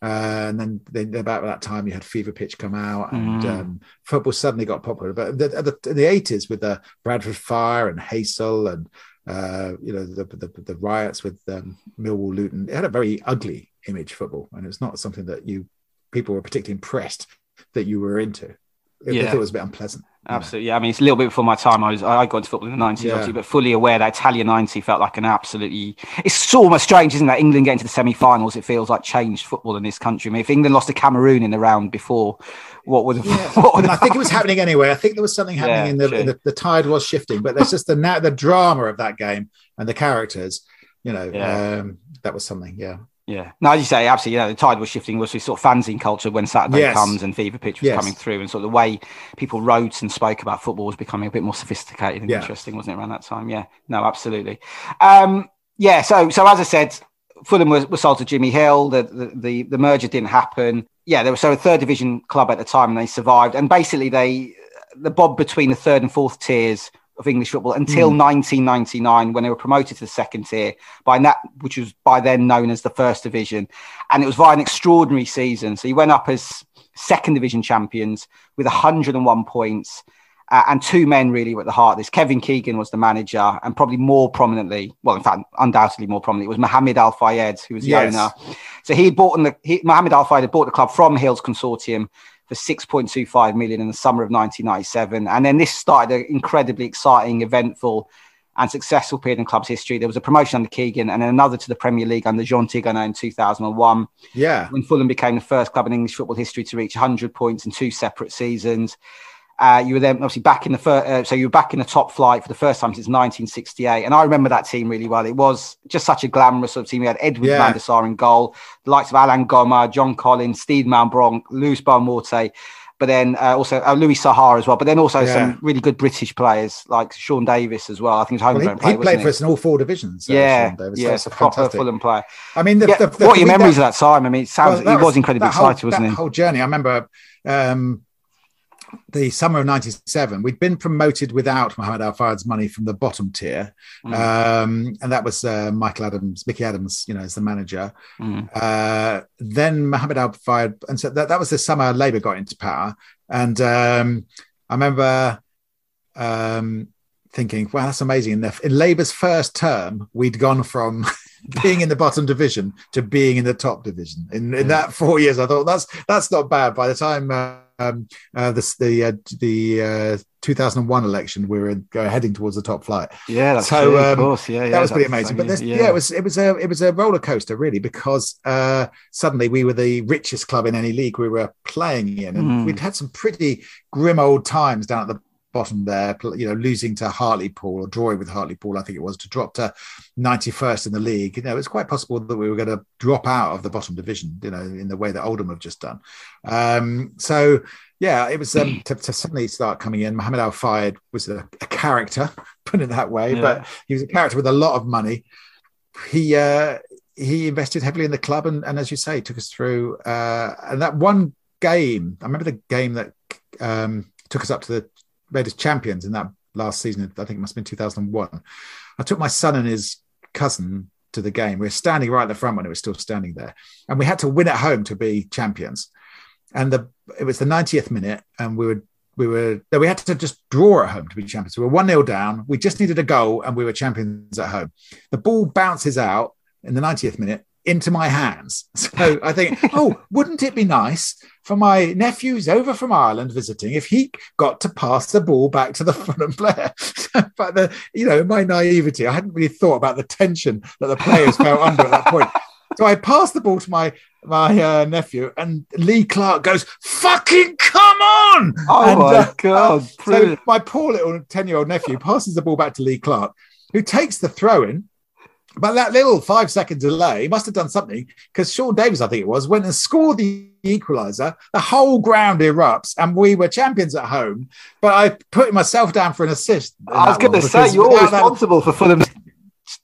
Uh, and then, then, about that time, you had Fever Pitch come out, and mm. um, football suddenly got popular. But the, the, the 80s with the Bradford Fire and Heysel and uh, you know the, the, the riots with um, Millwall Luton, it had a very ugly image football, and it's not something that you people were particularly impressed that you were into. Yeah. it was a bit unpleasant. Absolutely, yeah. I mean, it's a little bit before my time. I was I got into football in the nineties, yeah. obviously, but fully aware that Italia ninety felt like an absolutely. It's almost strange, isn't it? England getting to the semi-finals, it feels like changed football in this country. I mean, if England lost to Cameroon in the round before, what would have? Yeah. What would have I think it was happening anyway. I think there was something happening yeah, in, the, in the, the tide was shifting, but there's just the now the drama of that game and the characters. You know, um, that was something. Yeah. Yeah. No, as you say, absolutely. Yeah, the tide was shifting. Was this sort of fanzine culture when Saturday yes. comes and Fever Pitch was yes. coming through, and sort of the way people wrote and spoke about football was becoming a bit more sophisticated and yeah. interesting, wasn't it? Around that time, yeah. No, absolutely. Um, yeah. So, so as I said, Fulham was, was sold to Jimmy Hill. The, the, the the merger didn't happen. Yeah, there was so a third division club at the time, and they survived. And basically, they the bob between the third and fourth tiers of English football until mm. 1999 when they were promoted to the second tier by that which was by then known as the first division. And it was via an extraordinary season. So he went up as second division champions with 101 points. Uh, and two men really were at the heart of this. Kevin Keegan was the manager and probably more prominently well in fact undoubtedly more prominently was Mohammed Al Fayed who was the yes. owner. So he had bought the he, Mohammed Al Fayed had bought the club from Hills Consortium for 6.25 million in the summer of 1997. And then this started an incredibly exciting, eventful, and successful period in club's history. There was a promotion under Keegan and another to the Premier League under Jean Tigana in 2001. Yeah. When Fulham became the first club in English football history to reach 100 points in two separate seasons. Uh, you were then obviously back in the first, uh, so you were back in the top flight for the first time since 1968. And I remember that team really well. It was just such a glamorous sort of team. We had Edwin yeah. van der Sar in goal, the likes of Alain Goma, John Collins, Steed Malbranque, Luis Morte, but then uh, also uh, Louis Saha as well. But then also yeah. some really good British players like Sean Davis as well. I think he's homegrown well, he, player. He played for us in all four divisions. Uh, yeah, yeah, That's a proper Fulham player. I mean, the, yeah, the, the, what are your memories that, of that time? I mean, it sounds well, he was, was incredibly excited, wasn't he? Whole journey. I remember. Um, the summer of 97 we'd been promoted without Mohammed Al Fayed's money from the bottom tier. Mm. um, and that was uh, Michael Adams Mickey Adams you know as the manager. Mm. uh, then Mohammed Al Fayed and so that, that was the summer Labour got into power. And um, I remember um, thinking wow that's amazing. In, the, in Labour's first term we'd gone from being in the bottom division to being in the top division. In, in that four years I thought that's that's not bad. By the time uh, um, uh, the the uh, the uh, 2001 election, we were go heading towards the top flight. Yeah, that's So, true, of um, course. Yeah, yeah, that was pretty amazing. But this, yeah. yeah. it was it was a it was a roller coaster really because uh, suddenly we were the richest club in any league we were playing in, and Mm. we'd had some pretty grim old times down at the bottom there. You know, losing to Hartlepool or drawing with Hartlepool, I think it was to drop to 91st in the league. You know, it's quite possible that we were going to drop out of the bottom division. You know, in the way that Oldham have just done. Um, so yeah, it was um, to, to suddenly start coming in. Mohammed Al Fayed was a, a character, put it that way, Yeah. but he was a character with a lot of money. He uh, he invested heavily in the club, and, and as you say, took us through. Uh, and that one game, I remember the game that um, took us up to the made us champions in that last season. I think it must have been 2001. I took my son and his cousin to the game. We were standing right at the front when it was still standing there, and we had to win at home to be champions. And the it was the 90th minute, and we were we were we had to just draw at home to be champions. We were one 0 down. We just needed a goal, and we were champions at home. The ball bounces out in the 90th minute into my hands. So I think, oh, wouldn't it be nice for my nephews over from Ireland visiting if he got to pass the ball back to the Fulham player? but the, you know, my naivety, I hadn't really thought about the tension that the players felt under at that point. So I passed the ball to my my uh, nephew, and Lee Clark goes, "Fucking come on!" Oh And, my uh, god! So my poor little 10 year old nephew passes the ball back to Lee Clark, who takes the throw in. But that little five second delay must have done something because Sean Davis, I think it was, went and scored the equaliser. The whole ground erupts, and we were champions at home. But I put myself down for an assist. I was going to say you're without that- responsible for Fulham's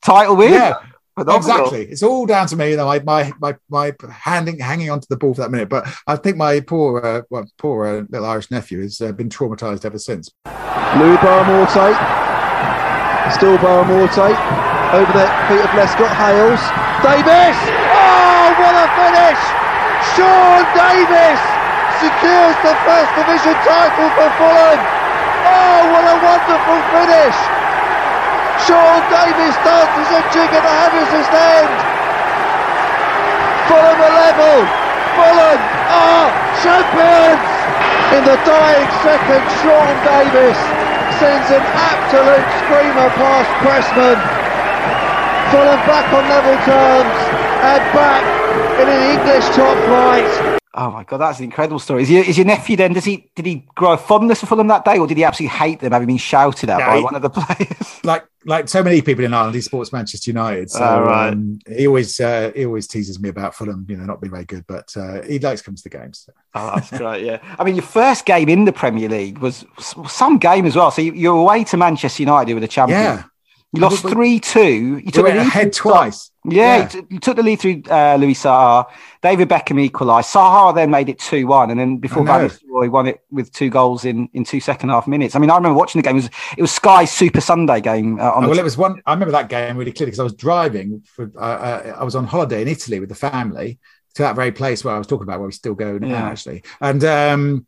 title win. Yeah, Phenomenal. exactly. It's all down to me. You know, my my my, my handing hanging onto the ball for that minute. But I think my poor uh, well, poor uh, little Irish nephew has uh, been traumatized ever since. Louis Boa Morte. Still Boa Morte. Over the feet of Lescott. Hales. Davis! Oh, what a finish! Sean Davis secures the first division title for Fulham. Oh, what a wonderful finish! Sean Davis dances a jig at the Hammersmith end. Fulham are level. Fulham are champions. In the dying second, Sean Davis sends an absolute screamer past Pressman. Fulham back on level terms and back in an English top flight. Oh my god, that's an incredible story. Is your, is your nephew then? Does he did he grow a fondness for Fulham that day, or did he absolutely hate them having been shouted at No, by he- one of the players? like like so many people in Ireland, he supports Manchester United. So Oh, right. um, he always uh, he always teases me about Fulham, you know, not being very good, but uh, he likes to come to the games. Oh, that's great. Yeah, I mean, your first game in the Premier League was some game as well. So you, you're away to Manchester United, with were the champions. Yeah, You lost three two. You took the lead ahead twice. Yeah, Yeah. You, took the lead through uh, Louis Saha. David Beckham equalised. Saha then made it two one, and then before. Van Nistelrooy won it with two goals in in two second half minutes. I mean, I remember watching the game. It was it was Sky's Super Sunday game uh, on Oh, well, it was one. I remember that game really clearly because I was driving. For, uh, uh, I was on holiday in Italy with the family to that very place where I was talking about, where we still go now, Yeah. actually. And um,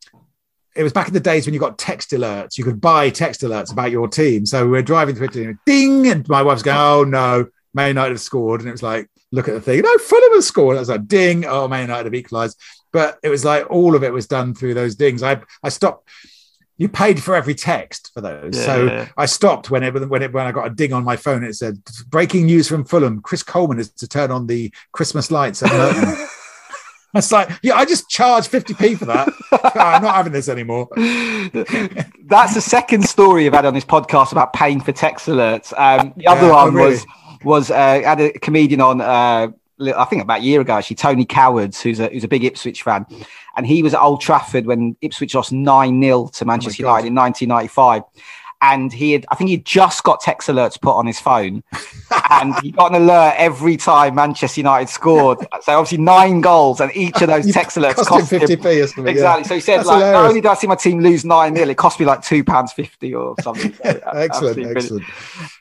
it was back in the days when you got text alerts. You could buy text alerts about your team. So we're driving through Italy, and ding, and my wife's going, "Oh no, Man United have scored," and it was like, "Look at the thing, no, Fulham have scored." And I was like, "Ding, oh Man United have equalised." But it was like all of it was done through those dings. I I stopped. You paid for every text for those, Yeah, so yeah. I stopped when it when it when I got a ding on my phone. It said breaking news from Fulham: Chris Coleman is to turn on the Christmas lights at Merton. It's like, yeah, I just charge 50p for that. I'm not having this anymore. That's the second story I've had on this podcast about paying for text alerts. Um, the other Yeah, oh, one really? was was uh, I had a comedian on. Uh, I think about a year ago, actually, Tony Cowards, who's a who's a big Ipswich fan, and he was at Old Trafford when Ipswich lost nine 0 to Manchester Oh United in 1995. And he had, I think he just got text alerts put on his phone, and he got an alert every time Manchester United scored. So obviously nine goals, and each of those text alerts cost, cost him 50p or something. yeah. Exactly. So he said, That's like, not only did I see my team lose 9 0, it cost me like £2.50 or something. So, excellent, excellent.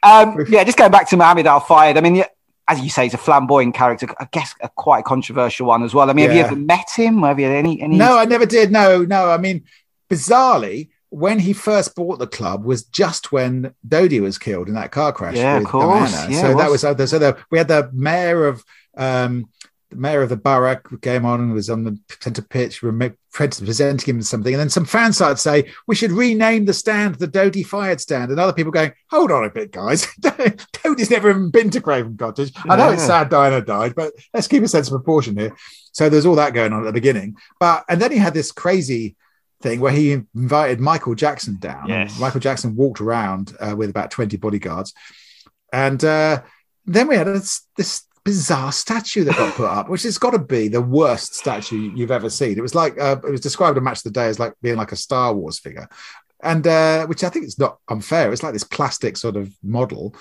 Um, yeah, just going back to Mohammed Al Fayed. I mean, yeah, as you say, he's a flamboyant character. I guess a quite controversial one as well. I mean, have you ever met him? Have you had any? any No, I never did. No, no. I mean, bizarrely, when he first bought the club was just when Dodi was killed in that car crash. Yeah, of course. Yeah, so that was. so the, we had the mayor of um, the mayor of the borough came on and was on the centre pitch, presenting him something. And then some fans started to say, we should rename the stand the Dodi Fayed stand. And other people going, hold on a bit, guys. Dodi's never even been to Craven Cottage. I know it's sad Diana died, but let's keep a sense of proportion here. So there's all that going on at the beginning. But and then he had this crazy thing where he invited Michael Jackson down. Yes. Michael Jackson walked around uh, with about 20 bodyguards. And uh, then we had this, this bizarre statue that got put up, which has got to be the worst statue you've ever seen. It was like uh, it was described in Match of the Day as like being like a Star Wars figure, and uh, which I think is not unfair. It's like this plastic sort of model,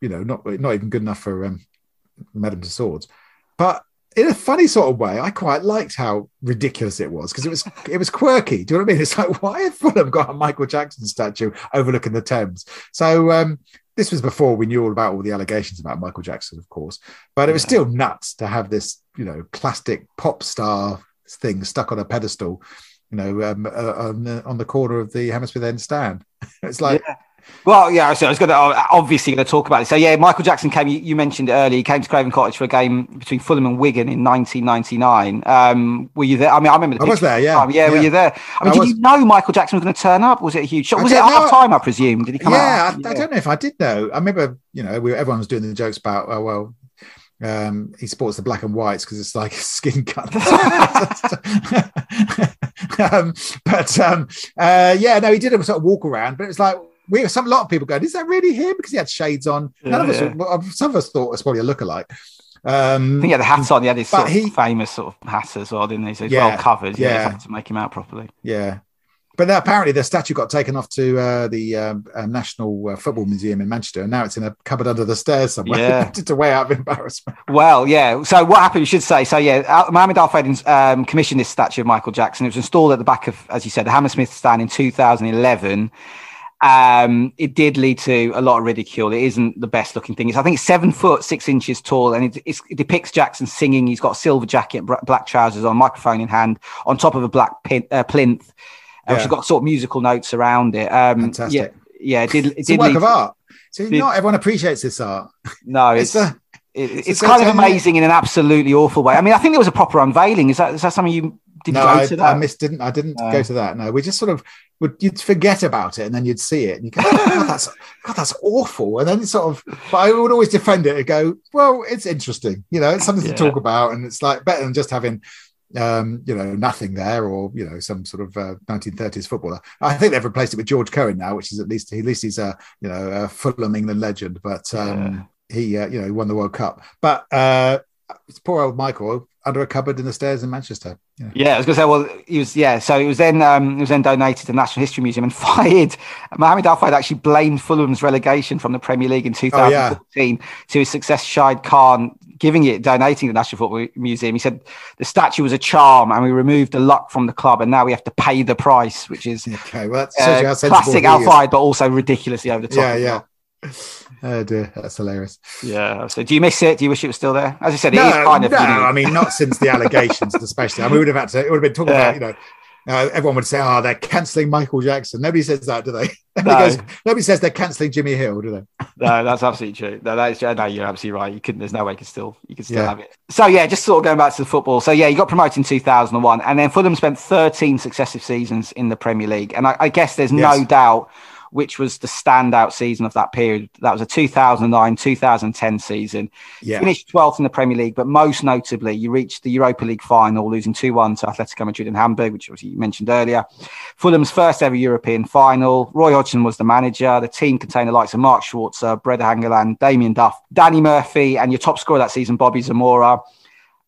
you know, not not even good enough for um, Madame Tussauds, but in a funny sort of way, I quite liked how ridiculous it was because it was it was quirky. Do you know what I mean? It's like why have Fulham got a Michael Jackson statue overlooking the Thames? So um, this was before we knew all about all the allegations about Michael Jackson, of course, but it was still nuts to have this, you know, plastic pop star thing stuck on a pedestal, you know, um, uh, on, the, on, the, corner of the Hammersmith End stand. it's like. Yeah. Well, yeah, so I was going to obviously going to talk about it. So, yeah, Michael Jackson came. You, you mentioned earlier. He came to Craven Cottage for a game between Fulham and Wigan in 1999. Um, were you there? I mean, I remember. The I was there. Yeah. yeah, yeah, were you there? I mean, I did was... you know Michael Jackson was going to turn up? Was it a huge shock? Was it half time? I presume. Did he come yeah, out? I, I, don't know if I did know. I remember, you know, we, everyone was doing the jokes about, oh well, um, he sports the black and whites because it's like a skin cut. um, but um, uh, yeah, no, he did a sort of walk around, but it's like we some a lot of people going, is that really him? Because he had shades on. None yeah, of us, yeah. some of us thought it was probably a lookalike. Um, I think he had the hat on. He had his sort he, of famous sort of hat as well, didn't he? So he's yeah, well covered. Yeah, yeah. to make him out properly. Yeah, but apparently the statue got taken off to uh, the um, uh, National uh, Football Museum in Manchester, and now it's in a cupboard under the stairs somewhere. Yeah, to way out of embarrassment. Well, yeah. So what happened? You should say. So yeah, Mohammed Al Fayed um, commissioned this statue of Michael Jackson. It was installed at the back of, as you said, the Hammersmith stand in 2011. Um, it did lead to a lot of ridicule. It isn't the best looking thing. It's, I think it's seven foot six inches tall, and it, it depicts Jackson singing. He's got a silver jacket, black trousers on, microphone in hand, on top of a black pin, uh, plinth. Yeah. She's got sort of musical notes around it. Um, Fantastic. Yeah, yeah. It did. It it's did a work of art. So did, not everyone appreciates this art. No, it's. it's a, it's, it's kind of amazing in an absolutely awful way. I mean, I think there was a proper unveiling. Is that is that something you did no, I, I, missed. Didn't I? Didn't no. go to that. No, we just sort of would. You'd forget about it, and then you'd see it, and you go, oh, God, "That's God, that's awful." And then sort of. But I would always defend it and go, "Well, it's interesting. You know, it's something yeah. to talk about, and it's like better than just having." Um, you know, nothing there, or you know, some sort of uh, 1930s footballer. I think they've replaced it with George Cohen now, which is at least at least he's a you know a Fulham England legend. But um, yeah. he uh, you know he won the World Cup. But uh, it's poor old Michael under a cupboard in the stairs in Manchester. Yeah, yeah I was going to say, well, he was, yeah. So it was then, um, it was then donated to the National History Museum and fired. Mohammed Al Fayed actually blamed Fulham's relegation from the Premier League in 2014 oh, yeah. to his successor Shahid Khan, giving it, donating the National Football Museum. He said the statue was a charm, and we removed the luck from the club, and now we have to pay the price, which is okay. Well, uh, classic Al Fayed, but also ridiculously over the top. Yeah, yeah. Oh dear, that's hilarious. Yeah. So, do you miss it? Do you wish it was still there? As I said, no, it is kind of. No, I mean, not since the allegations, especially. I mean, we would have had to. It would have been talking yeah. about, you know, uh, everyone would say, "Oh, they're cancelling Michael Jackson." Nobody says that, do they? Nobody, no. goes, nobody says they're cancelling Jimmy Hill, do they? no, that's absolutely true. No, that is, no, you're absolutely right. You couldn't. There's no way you could still you could still yeah. have it. So yeah, just sort of going back to the football. So yeah, you got promoted in 2001, and then Fulham spent 13 successive seasons in the Premier League, and I, I guess there's yes. no doubt which was the standout season of that period. That was a 2009 2010 season. Yeah. Finished 12th in the Premier League, but most notably, you reached the Europa League final, losing 2 1 to Atletico Madrid in Hamburg, which was you mentioned earlier. Fulham's first ever European final. Roy Hodgson was the manager. The team contained the likes of Mark Schwarzer, Brede Hangeland, Damien Duff, Danny Murphy, and your top scorer that season, Bobby Zamora.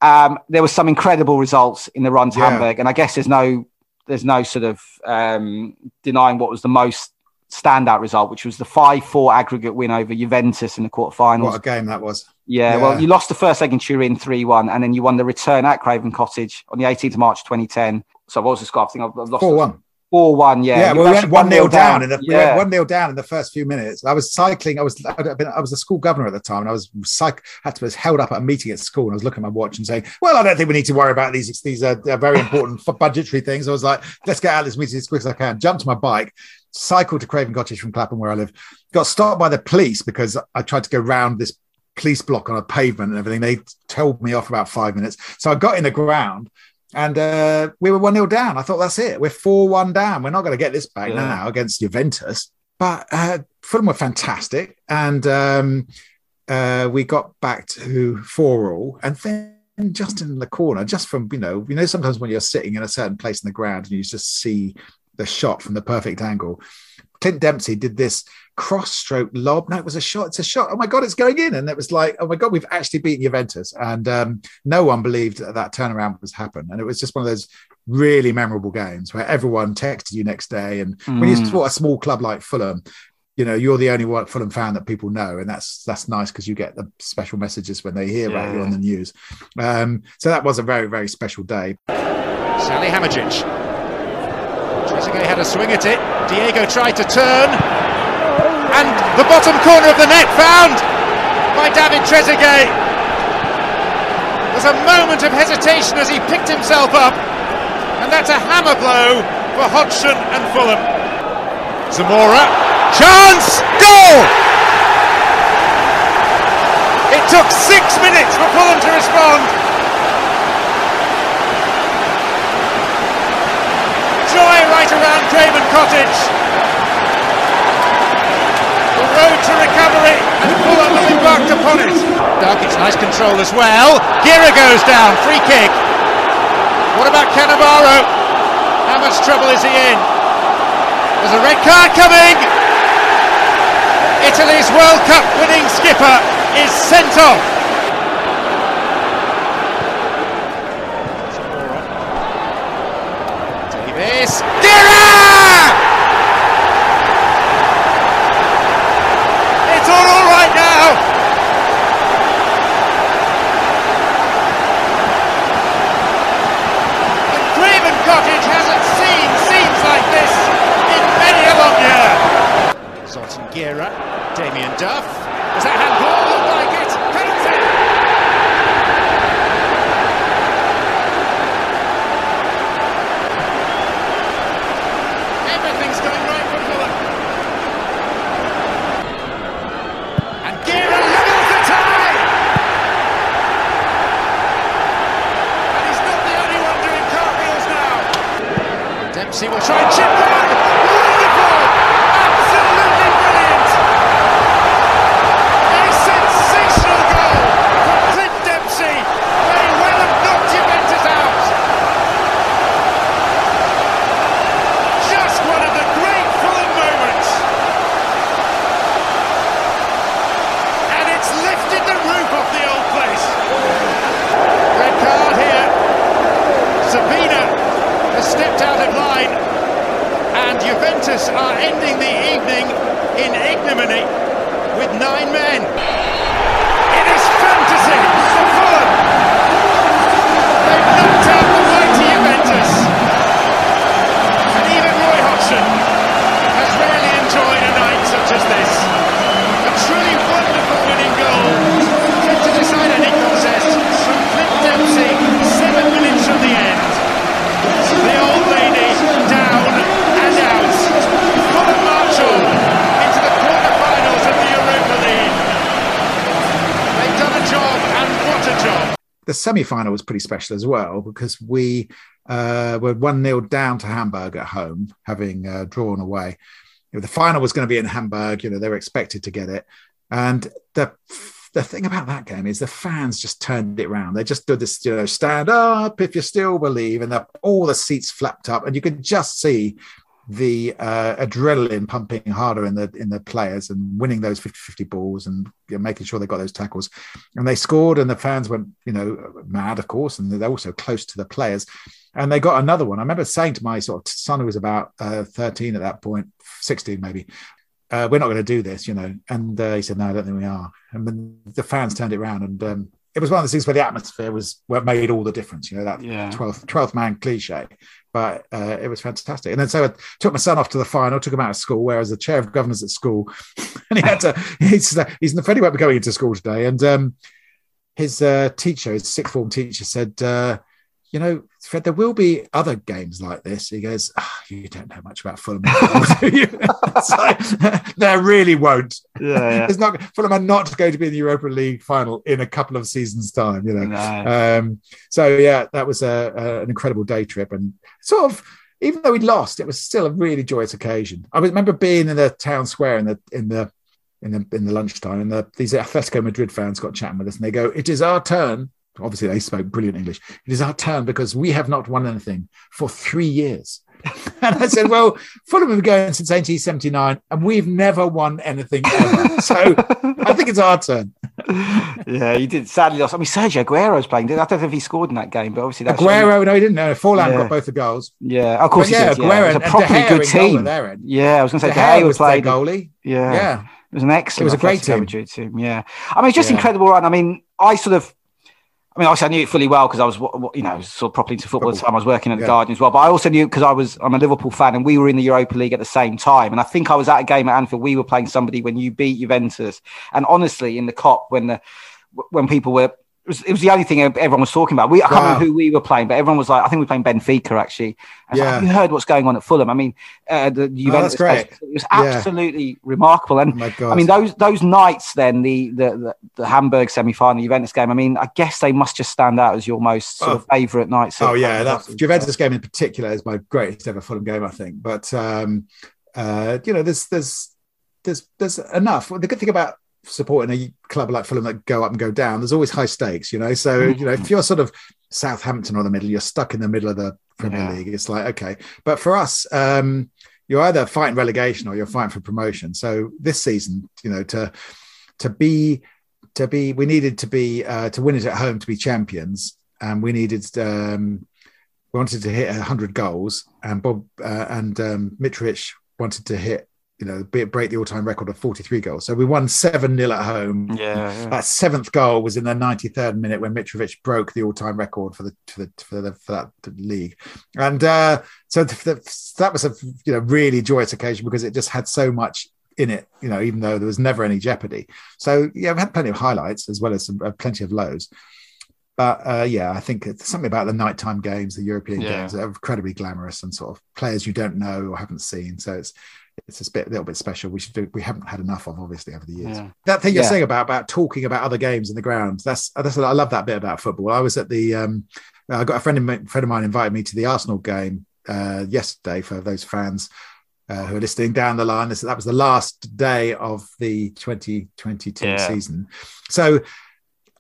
Um, there was some incredible results in the run to yeah. Hamburg, and I guess there's no there's no sort of um, denying what was the most standout result, which was the 5 4 aggregate win over Juventus in the quarterfinals. What a game that was. Yeah, yeah, well, you lost the first leg in Turin 3 1, and then you won the return at Craven Cottage on the 18th of March 2010. So I've also got, I think I've lost 4 1. Four one, yeah. Yeah, well, we went one nil down, down in the yeah. one nil down in the first few minutes. I was cycling. I was I was a school governor at the time, and I was cyc had to was held up at a meeting at school, and I was looking at my watch and saying, "Well, I don't think we need to worry about these. These are, are very important budgetary things." I was like, "Let's get out of this meeting as quick as I can." Jumped to my bike, cycled to Craven Cottage from Clapham, where I live. Got stopped by the police because I tried to go round this police block on a pavement and everything. They told me off about five minutes. So I got in the ground and uh, we were 1 0 down. I thought, that's it. We're 4 1 down. We're not going to get this back yeah. now against Juventus. But uh, Fulham were fantastic. And um, uh, we got back to 4 all. And then just in the corner, just from, you know, you know, sometimes when you're sitting in a certain place in the ground and you just see the shot from the perfect angle, Clint Dempsey did this cross stroke lob. No, it was a shot. It's a shot. Oh my God, it's going in. And it was like, oh my God, we've actually beaten Juventus. And um, no one believed that, that turnaround was happen. And it was just one of those really memorable games where everyone texted you next day. And mm. when you mm. support a small club like Fulham, you know you're the only one Fulham fan that people know, and that's that's nice because you get the special messages when they hear yeah. about you on the news. Um, so that was a very very special day. Sally Salihamidzic. Trezeguet had a swing at it. Diego tried to turn, and the bottom corner of the net found by David Trezeguet. There's a moment of hesitation as he picked himself up, and that's a hammer blow for Hodgson and Fulham. Zamora Chance! Goal! It took six minutes for Fulham to respond. Joy right around Craven Cottage. The road to recovery, and Fulham have embarked upon it. Darkic, nice control as well. Gera goes down, free kick. What about Cannavaro? How much trouble is he in? There's a red card coming! Italy's World Cup winning skipper is sent off. Davis, semi final was pretty special as well because we uh, were 1 0 down to Hamburg at home, having uh, drawn away. You know, the final was going to be in Hamburg, you know, they were expected to get it. And the the thing about that game is the fans just turned it around. They just did this, you know, stand up if you still believe, and the, all the seats flapped up, and you could just see the uh, adrenaline pumping harder in the in the players and winning those 50-50 balls and you know, making sure they got those tackles. And they scored and the fans went you know mad of course and they're also close to the players. And they got another one. I remember saying to my sort of son who was about uh, 13 at that point 16 maybe uh, we're not going to do this you know. And uh, he said no i don't think we are. And then the fans turned it around and um, it was one of the things where the atmosphere was what made all the difference. You know that yeah. 12th, 12th man cliche, but uh, it was fantastic. And then so I took my son off to the final, took him out of school, where I was the chair of governors at school, and he had to. He's he's afraid he won't be going into school today, and um, his uh, teacher, his sixth form teacher, said. Uh, you know, Fred, there will be other games like this. He goes, oh, you don't know much about Fulham, do you? like, there really won't. Yeah, yeah. It's not Fulham are not going to be in the Europa League final in a couple of seasons' time. You know, No. um, so yeah, that was a, a, an incredible day trip, and sort of even though we lost, it was still a really joyous occasion. I remember being in the town square in the in the in the in the lunchtime, and the, these Atletico Madrid fans got chatting with us, and they go, "It is our turn." Obviously, they spoke brilliant English. It is our turn because we have not won anything for three years. and I said, "Well, Fulham have been going since 1879, and we've never won anything ever. so I think it's our turn." yeah, he did sadly lost. I mean, Sergio Aguero's playing. I don't know if he scored in that game, but obviously that's Aguero, no, he didn't know. Forlan Yeah. got both the goals. Yeah, of course But yeah, did. Yeah. Aguero It was a properly good team. end. Yeah, I was going to say De Gea was played. goalie. Yeah. Yeah. It was an excellent. It was a great team. Team. Yeah, I mean, it's just Yeah. incredible run. I mean, I sort of, I mean, obviously I knew it fully well because I was, you know, sort of properly into football at the time. I was working at the Yeah. Guardian as well, but I also knew because I was, I'm a Liverpool fan, and we were in the Europa League at the same time. And I think I was at a game at Anfield. We were playing somebody when you beat Juventus, and honestly, in the Kop when the when people were. It was, it was the only thing everyone was talking about. We, I can't Wow. remember who we were playing, but everyone was like, I think we were playing Benfica actually. And Yeah. Have you heard what's going on at Fulham? I mean, uh, the Juventus. great. It was Yeah. absolutely remarkable. And Oh. I mean, those those nights, then the the the, the Hamburg semi final, Juventus game. I mean, I guess they must just stand out as your most sort of favourite nights. Oh yeah, that Juventus game in particular is my greatest ever Fulham game, I think. But um, uh, you know, there's there's there's there's enough. The good thing about supporting a club like Fulham that go up and go down, there's always high stakes. You know, so you know if you're sort of Southampton or the middle, you're stuck in the middle of the Premier Yeah. League. It's like okay, but for us. Um, you're either fighting relegation or you're fighting for promotion. So this season, you know, to to be to be we needed to be uh, to win it at home to be champions, and we needed um, we wanted to hit hundred goals, and Bob uh, and um, Mitrovic wanted to hit you know break the all time record of forty three goals. So we won seven 0 at home. yeah, yeah. That seventh goal was in the 93rd minute when Mitrovic broke the all-time record for the for the for, the, for that league, and uh, so the, the, that was a you know really joyous occasion because it just had so much in it, you know, even though there was never any jeopardy. So yeah, I've had plenty of highlights as well as some, uh, plenty of lows. But uh, yeah, I think it's something about the nighttime games, the European Yeah. games, are incredibly glamorous and sort of players you don't know or haven't seen. So it's it's a bit, little bit special. We should do. We haven't had enough of, obviously, over the years Yeah. that thing you're Yeah. saying about about talking about other games in the ground that's that's I love that bit about football. I was at the um, I got a friend of mine, friend of mine invited me to the Arsenal game uh, yesterday for those fans uh, who are listening down the line. This, that was the last day of the 2022 Yeah. season. So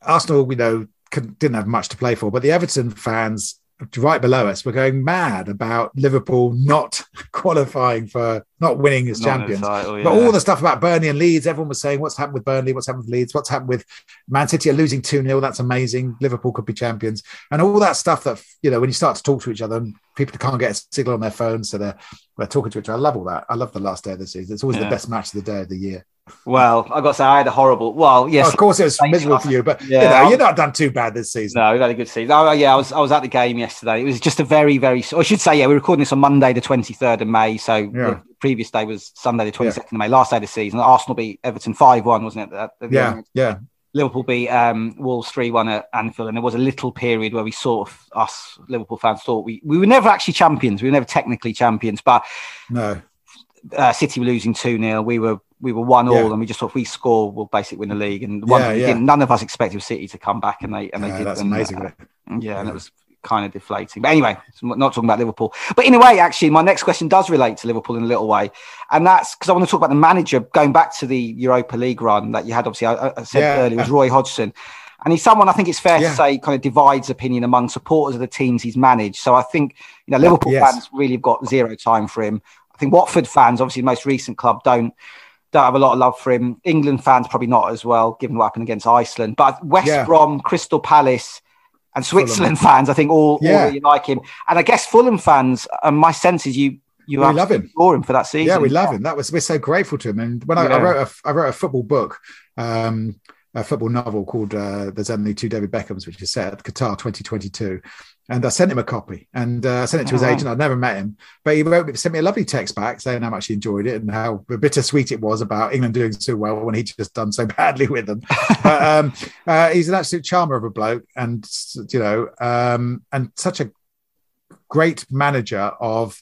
Arsenal, you know, couldn't, didn't have much to play for, but the Everton fans right below us were going mad about Liverpool not qualifying for not winning as Not champions. title, But all the stuff about Burnley and Leeds, everyone was saying, what's happened with Burnley? What's happened with Leeds? What's happened with Man City are losing 2 0. That's amazing. Liverpool could be champions. And all that stuff that, you know, when you start to talk to each other and people can't get a signal on their phones, so they're, they're talking to each other. I love all that. I love the last day of the season. It's always Yeah. the best match of the day of the year. Well, I got to say, I had a horrible. Well, yes, of course, it was miserable for you, but Yeah, you know, you're not done too bad this season. No, we've had a good season. Oh, yeah, I was I was at the game yesterday. It was just a very, very. I should say, yeah, we're recording this on Monday, the twenty third of May. So Yeah. the previous day was Sunday, the twenty second of May. Last day of the season, Arsenal beat Everton five one, wasn't it? At the Yeah, end? yeah. Liverpool beat um, Wolves three one at Anfield, and there was a little period where we sort of us Liverpool fans thought we we were never actually champions. We were never technically champions, but No. uh, City were losing 2 0. We were we were one all, Yeah. and we just thought if we score, we'll basically win the league. And one Yeah, yeah. none of us expected City to come back, and they and they Yeah, did. that's and, amazing. uh, yeah, and it was kind of deflating. But anyway, not talking about Liverpool. But in a way, actually, my next question does relate to Liverpool in a little way, and that's because I want to talk about the manager going back to the Europa League run that you had. Obviously, I, I said earlier was Roy Hodgson. And he's someone I think it's fair to say kind of divides opinion among supporters of the teams he's managed. So I think you know Liverpool Yes. fans really have got zero time for him. I think Watford fans, obviously the most recent club, don't don't have a lot of love for him. England fans probably not as well, given what happened against Iceland. But West Yeah. Brom, Crystal Palace, and Switzerland fans, I think all, Yeah. all really like him. And I guess Fulham fans, and my sense is you you We love him. adore him for that season. Yeah, we love him. That was we're so grateful to him. And when I, I wrote a I wrote a football book um, a football novel called uh, There's Only Two David Beckhams, which is set at Qatar 2022. And I sent him a copy and uh, I sent it to his oh, agent. I'd never met him, but he wrote, sent me a lovely text back saying how much he enjoyed it and how bittersweet it was about England doing so well when he'd just done so badly with them. but um, uh, he's an absolute charmer of a bloke and, you know, um, and such a great manager of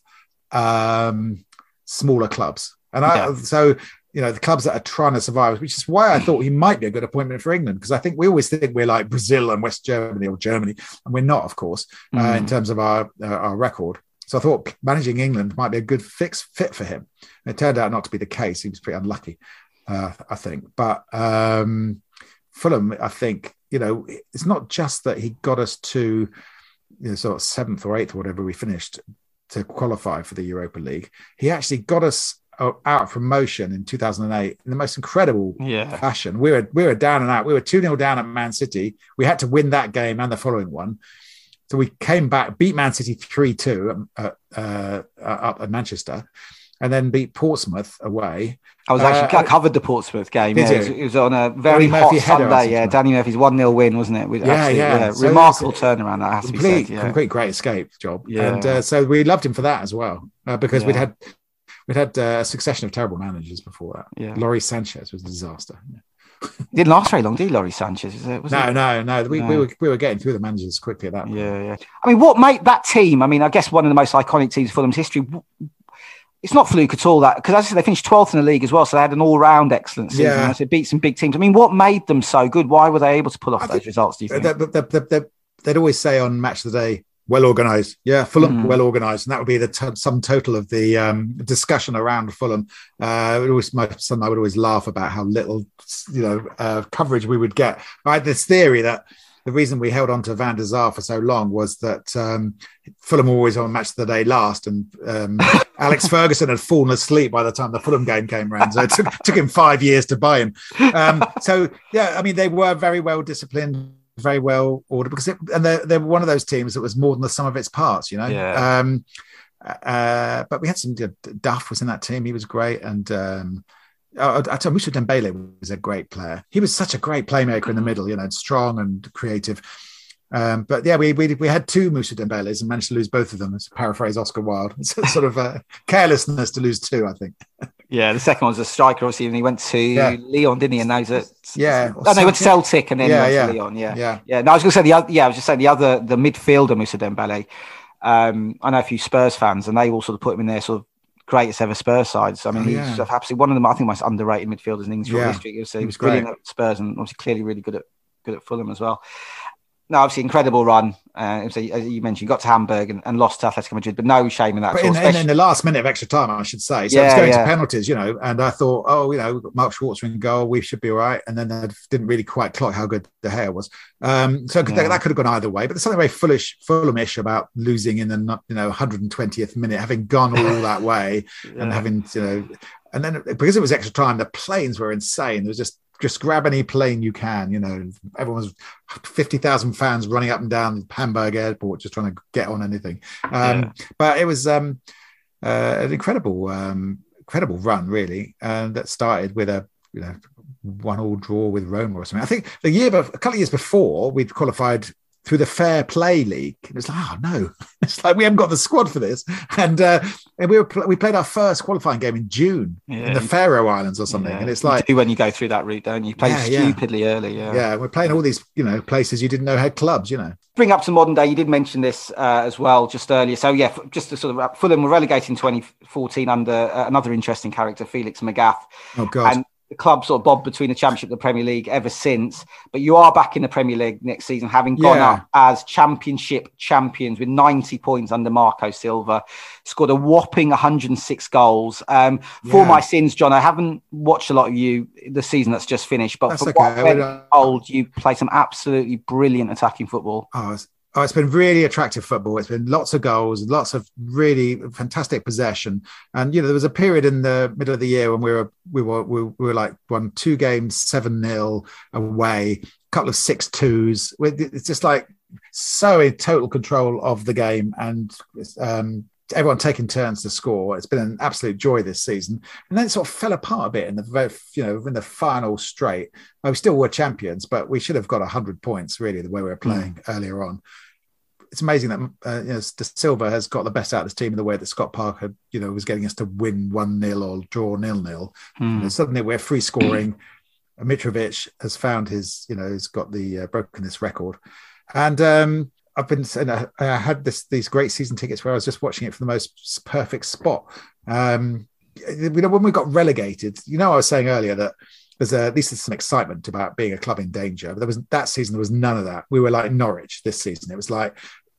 um, smaller clubs. And I, yeah. so you know the clubs that are trying to survive, which is why I thought he might be a good appointment for England because I think we always think we're like Brazil and West Germany or Germany, and we're not, of course, mm. uh, in terms of our uh, our record. So I thought managing England might be a good fix fit for him. And it turned out not to be the case. He was pretty unlucky, uh, I think. But um, Fulham, I think you know, it's not just that he got us to you know, sort of seventh or eighth or whatever we finished to qualify for the Europa League. He actually got us out from motion in 2008 in the most incredible yeah. fashion. We were we were down and out. We were 2 0 down at Man City. We had to win that game and the following one. So we came back, beat Man City 3 2 uh, uh, up at Manchester, and then beat Portsmouth away. I was actually uh, I covered the Portsmouth game. Yeah, it was, it, was, on a very Danny hot Sunday. Yeah, Danny Murphy's 1 0 win, wasn't it? With yeah, yeah. yeah. So remarkable turnaround, that has complete, to be said. Yeah. Complete great escape job. Yeah. And uh, so we loved him for that as well, uh, because we'd had we'd had uh, a succession of terrible managers before that. Yeah, Lawrie Sanchez was a disaster. Yeah. didn't last very long, did Lawrie Sanchez? Was it, was no, it? no, no, We, no. we were we were getting through the managers quickly at that. Point. Yeah, yeah. I mean, what made that team? I mean, I guess one of the most iconic teams in Fulham's history. It's not fluke at all that because as I said, they finished 12th in the league as well, so they had an all-round excellent season. Yeah. So beat some big teams. I mean, what made them so good? Why were they able to pull off I those results? Do you think? They, they, they, they'd always say on Match of the Day, well organized yeah fulham mm. well organized and that would be the t- sum total of the um, discussion around fulham uh always my son i would always laugh about how little you know uh, coverage we would get i had this theory that the reason we held on to Van der Sar for so long was that um, Fulham always on match of the day last, and um, Alex Ferguson had fallen asleep by the time the Fulham game came around. So it took, took him five years to buy him. Um, so yeah, I mean they were very well disciplined very well ordered because it, and they're, they're one of those teams that was more than the sum of its parts, you know. Yeah. Um, uh, but we had some Duff was in that team; he was great, and um, I, I tell Moussa Dembele was a great player. He was such a great playmaker in the middle, you know, strong and creative. Um, but yeah, we, we we had two Moussa Dembeles and managed to lose both of them. To paraphrase Oscar Wilde, it's sort of a carelessness to lose two, I think. Yeah, the second one was a striker, obviously, and he went to yeah. Lyon, didn't he? And now he's at yeah, oh, no, he went to Celtic and then yeah, yeah. Lyon. Yeah, yeah, yeah. No, I was going to say the other. Yeah, I was just saying the other, the midfielder Moussa Dembele. Um, I know a few Spurs fans, and they all sort of put him in their sort of greatest ever Spurs sides. I mean, oh, he's yeah. absolutely one of them. I think most underrated midfielders in English yeah. history. He was, he was brilliant at Spurs, and obviously clearly really good at good at Fulham as well no, obviously incredible run. Uh, as you mentioned, you got to Hamburg and, and, lost to Atletico Madrid, but no shame in that. But in, in, in, the last minute of extra time, I should say. So yeah, it's going yeah. to penalties, you know, and I thought, oh, you know, Mark Schwarzer in goal, we should be all right. And then I didn't really quite clock how good the hair was. Um, so yeah. that, that, could have gone either way. But there's something very foolish, Fulhamish about losing in the you know 120th minute, having gone all that way and having you know. And then because it was extra time, the planes were insane. There was just just grab any plane you can. You know, everyone's fifty thousand fans running up and down Hamburg Airport just trying to get on anything. Um, yeah. But it was um, uh, an incredible, um, incredible run, really, and that started with a you know one all draw with Roma or something. I think the year, a couple of years before, we'd qualified through the Fair Play League. And it's like, oh no, it's like we haven't got the squad for this. And uh, and we were we played our first qualifying game in June yeah, in the Faroe Islands or something. Yeah. And it's like when you go through that route, don't you? Play yeah, stupidly early. Yeah, yeah. We're playing all these you know places you didn't know had clubs. You know. Bring up to modern day. You did mention this uh, as well just earlier. So yeah, just to sort of Fulham were relegated in 2014 under uh, another interesting character, Felix Magath. Oh God. And the club sort of bobbed between the Championship and the Premier League ever since. But you are back in the Premier League next season, having gone yeah. up as Championship champions with 90 points under Marco Silva. Scored a whopping 106 goals. Um, for yeah. my sins, John, I haven't watched a lot of you the season that's just finished, but that's for okay. what old, you play some absolutely brilliant attacking football. Oh, Oh, it's been really attractive football. It's been lots of goals, lots of really fantastic possession. And you know, there was a period in the middle of the year when we were we were we were like won two games seven 0 away, a couple of six twos. It's just like so in total control of the game and um, everyone taking turns to score. It's been an absolute joy this season, and then it sort of fell apart a bit in the very, you know in the final straight. Well, we still were champions, but we should have got hundred points really the way we were playing mm. earlier on. It's amazing that uh, you know, De Silva has got the best out of this team in the way that Scott Parker, you know, was getting us to win one 0 or draw nil nil. Mm. You know, suddenly we're free scoring. Mitrovic has found his, you know, he's got the uh, broken this record, and um, I've been saying I, I had this these great season tickets where I was just watching it from the most perfect spot. Um, you know, when we got relegated, you know, I was saying earlier that there's a, at least there's some excitement about being a club in danger. But there was that season, there was none of that. We were like Norwich this season. It was like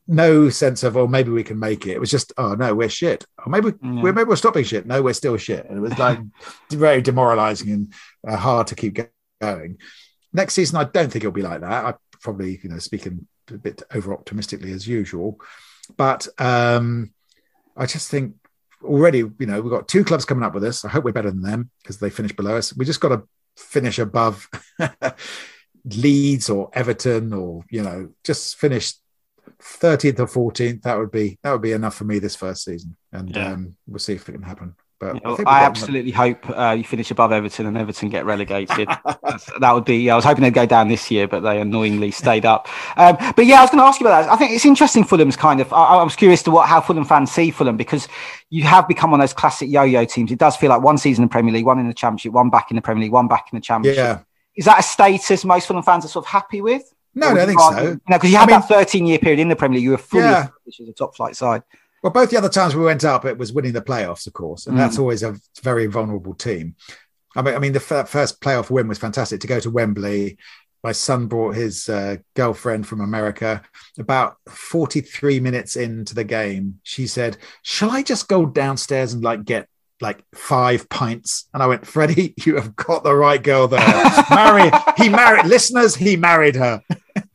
no sense of, oh, maybe we can make it. It was just, oh no, we're shit. Or maybe yeah. we're maybe we're stopping shit. No, we're still shit. And it was like very demoralizing and uh, hard to keep going. Next season, I don't think it'll be like that. I probably, you know, speaking a bit over optimistically as usual. But um, I just think already, you know, we've got two clubs coming up with us. I hope we're better than them because they finished below us. We just got to finish above Leeds or Everton or, you know, just finish 13th or 14th. That would be that would be enough for me this first season. And yeah. um, we'll see if it can happen. But I, I absolutely hope uh, you finish above Everton and Everton get relegated. that would be. I was hoping they'd go down this year, but they annoyingly stayed up. Um, but yeah, I was going to ask you about that. I think it's interesting. Fulham's kind of. I, I, was curious to what how Fulham fans see Fulham because you have become one of those classic yo-yo teams. It does feel like one season in the Premier League, one in the Championship, one back in the Premier League, one back in the Championship. Yeah. Is that a status most Fulham fans are sort of happy with? No, I don't think so. You know, because you had I mean, that 13 year period in the Premier League, you were fully yeah. established as a top flight side. Well, both the other times we went up, it was winning the playoffs, of course, and mm. that's always a very vulnerable team. I mean, I mean, the f- first playoff win was fantastic to go to Wembley. My son brought his uh, girlfriend from America. About 43 minutes into the game, she said, Shall I just go downstairs and like get like five pints? And I went, Freddie, you have got the right girl there. Marry, he married listeners, he married her.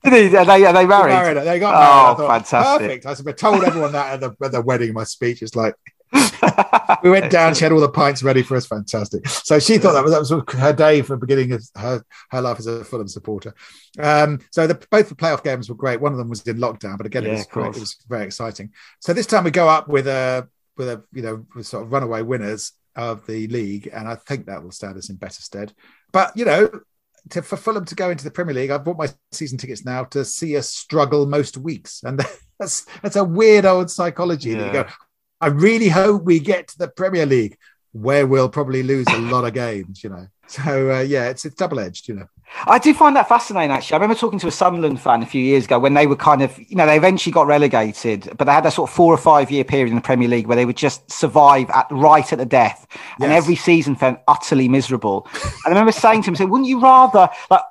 Did he? Are they, are they married? They, married, they got married. Oh, thought, fantastic. Perfect. I told everyone that at the, at the wedding, my speech. is like, we went down. She had all the pints ready for us. Fantastic. So she thought that was that was her day for the beginning of her her life as a Fulham supporter. Um, so the, both the playoff games were great. One of them was in lockdown, but again, yeah, it was great. It was very exciting. So this time we go up with a with a you know sort of runaway winners of the league, and I think that will stand us in better stead. But you know, to, for Fulham to go into the Premier League, I've bought my season tickets now to see us struggle most weeks, and that's that's a weird old psychology. Yeah. That you go, I really hope we get to the Premier League, where we'll probably lose a lot of games. You know, so uh, yeah, it's it's double edged. You know. I do find that fascinating, actually. I remember talking to a Sunderland fan a few years ago when they were kind of, you know, they eventually got relegated, but they had that sort of four or five year period in the Premier League where they would just survive at right at the death, and every season felt utterly miserable. and I remember saying to him, "Wouldn't you rather like?"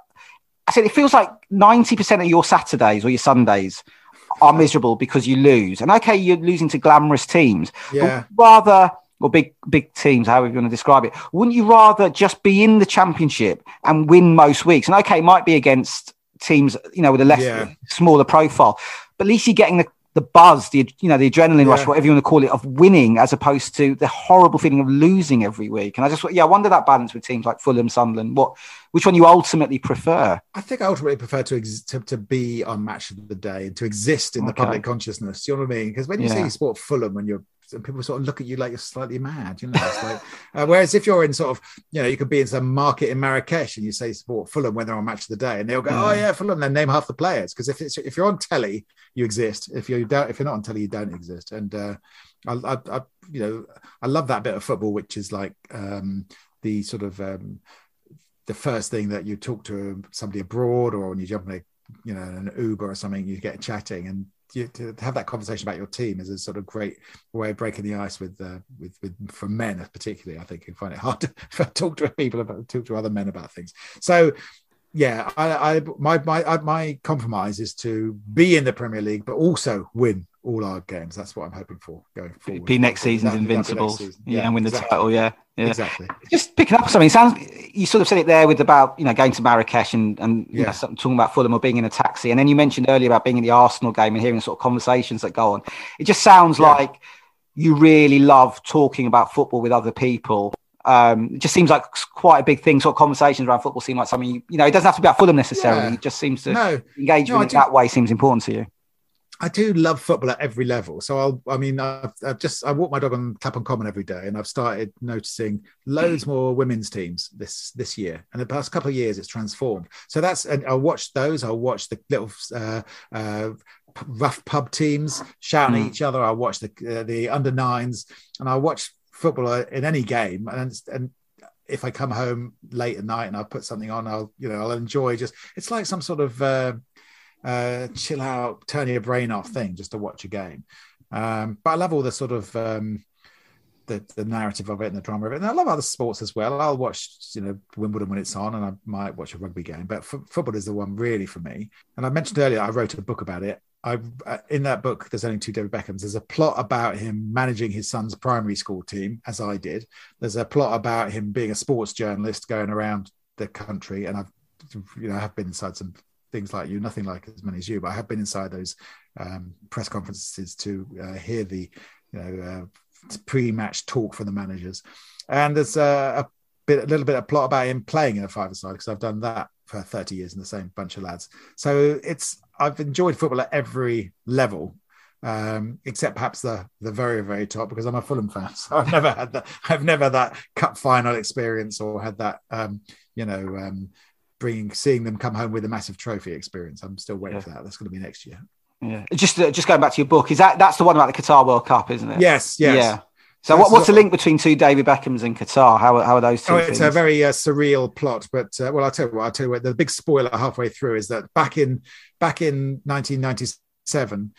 I said, "It feels like ninety percent of your Saturdays or your Sundays." Are miserable because you lose, and okay, you're losing to glamorous teams. Yeah. rather or big big teams, however you want to describe it, wouldn't you rather just be in the championship and win most weeks? And okay, it might be against teams, you know, with a less yeah. smaller profile, but at least you're getting the the buzz, the you know, the adrenaline yeah. rush, whatever you want to call it, of winning as opposed to the horrible feeling of losing every week. And I just yeah, I wonder that balance with teams like Fulham, Sunderland. What which one you ultimately prefer? I think I ultimately prefer to ex- to, to be on match of the day and to exist in okay. the public consciousness. You know what I mean? Because when you yeah. say you support Fulham when you're and people sort of look at you like you're slightly mad, you know. It's like, uh, whereas if you're in sort of, you know, you could be in some market in Marrakesh and you say support Fulham when they're on match of the day, and they'll go, oh yeah, Fulham, then name half the players because if it's if you're on telly, you exist. If you don't, if you're not on telly, you don't exist. And uh, I, I, I, you know, I love that bit of football, which is like um, the sort of um, the first thing that you talk to somebody abroad or when you jump in a you know an Uber or something, you get chatting and to have that conversation about your team is a sort of great way of breaking the ice with uh, with, with for men particularly. I think you find it hard to talk to people about talk to other men about things. So yeah, I, I my my my compromise is to be in the Premier League, but also win all our games. That's what I'm hoping for going forward. Be next season's that, Invincibles, next season. yeah, yeah, and win exactly. the title. Yeah, yeah, exactly. Just picking up something. Sounds you sort of said it there with about you know going to Marrakesh and and you yeah. know talking about Fulham or being in a taxi, and then you mentioned earlier about being in the Arsenal game and hearing sort of conversations that go on. It just sounds yeah. like you really love talking about football with other people. Um, it just seems like quite a big thing. Sort of conversations around football seem like something you, you know. It doesn't have to be about Fulham necessarily. It just seems to no. engage no, with that way seems important to you. I do love football at every level. So I'll, I mean, I've, I've, just, I walk my dog on Clapham Common every day and I've started noticing loads more women's teams this, this year. And the past couple of years it's transformed. So that's, and I'll watch those. I'll watch the little, uh, uh, rough pub teams shouting mm. at each other. I'll watch the, uh, the under nines and I'll watch football in any game. And, and if I come home late at night and I put something on, I'll, you know, I'll enjoy just, it's like some sort of, uh, uh, chill out, turn your brain off thing just to watch a game. Um, but I love all the sort of um, the, the narrative of it and the drama of it. And I love other sports as well. I'll watch, you know, Wimbledon when it's on, and I might watch a rugby game. But f- football is the one really for me. And I mentioned earlier I wrote a book about it. I uh, in that book, there's only two David Beckhams. There's a plot about him managing his son's primary school team, as I did. There's a plot about him being a sports journalist going around the country, and I've you know I have been inside some things like you, nothing like as many as you, but I have been inside those um, press conferences to uh, hear the you know uh, pre-match talk from the managers. And there's a, a bit, a little bit of plot about him playing in a five-a-side because I've done that for 30 years in the same bunch of lads. So it's I've enjoyed football at every level, um, except perhaps the the very very top because I'm a Fulham fan. So I've never had that. I've never that cup final experience or had that um, you know um, bringing seeing them come home with a massive trophy experience. I'm still waiting yeah. for that. That's going to be next year. Yeah, just uh, just going back to your book, is that that's the one about the Qatar World Cup, isn't it? Yes, yes. Yeah. So what, what's the link between two David Beckhams and Qatar? How, how are those two? Oh, it's a very uh, surreal plot, but uh, well, I'll tell you what. I'll tell you what. The big spoiler halfway through is that back in back in 1997,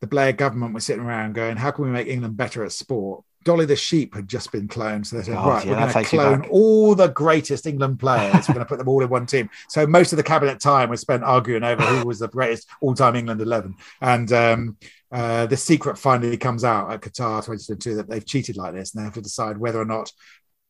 the Blair government was sitting around going, "How can we make England better at sport?" Dolly the sheep had just been cloned. So they said, God, right, yeah, we're going to clone all the greatest England players. we're going to put them all in one team. So most of the cabinet time was spent arguing over who was the greatest all-time England 11. And um, uh, the secret finally comes out at Qatar 2022 that they've cheated like this and they have to decide whether or not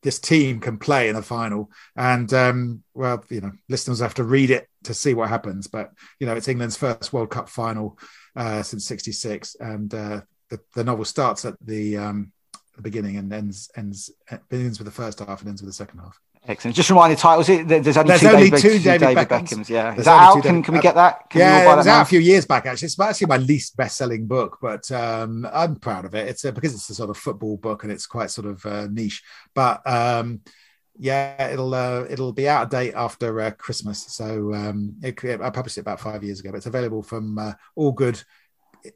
this team can play in the final. And um, well, you know, listeners have to read it to see what happens. But you know, it's England's first World Cup final uh, since '66, and uh, the, the, novel starts at the um, the beginning and ends ends begins with the first half and ends with the second half. Excellent. Just remind the titles. There's only, there's two, only David, two, David, David Beckhams. Beckhams. Yeah, there's is that out? Can, can we get that? Can yeah, it was out a few years back. Actually, it's actually my least best-selling book, but um, I'm proud of it. It's uh, because it's a sort of football book and it's quite sort of uh, niche. But um, yeah, it'll uh, it'll be out of date after uh, Christmas. So um, it, I published it about five years ago, but it's available from uh, all good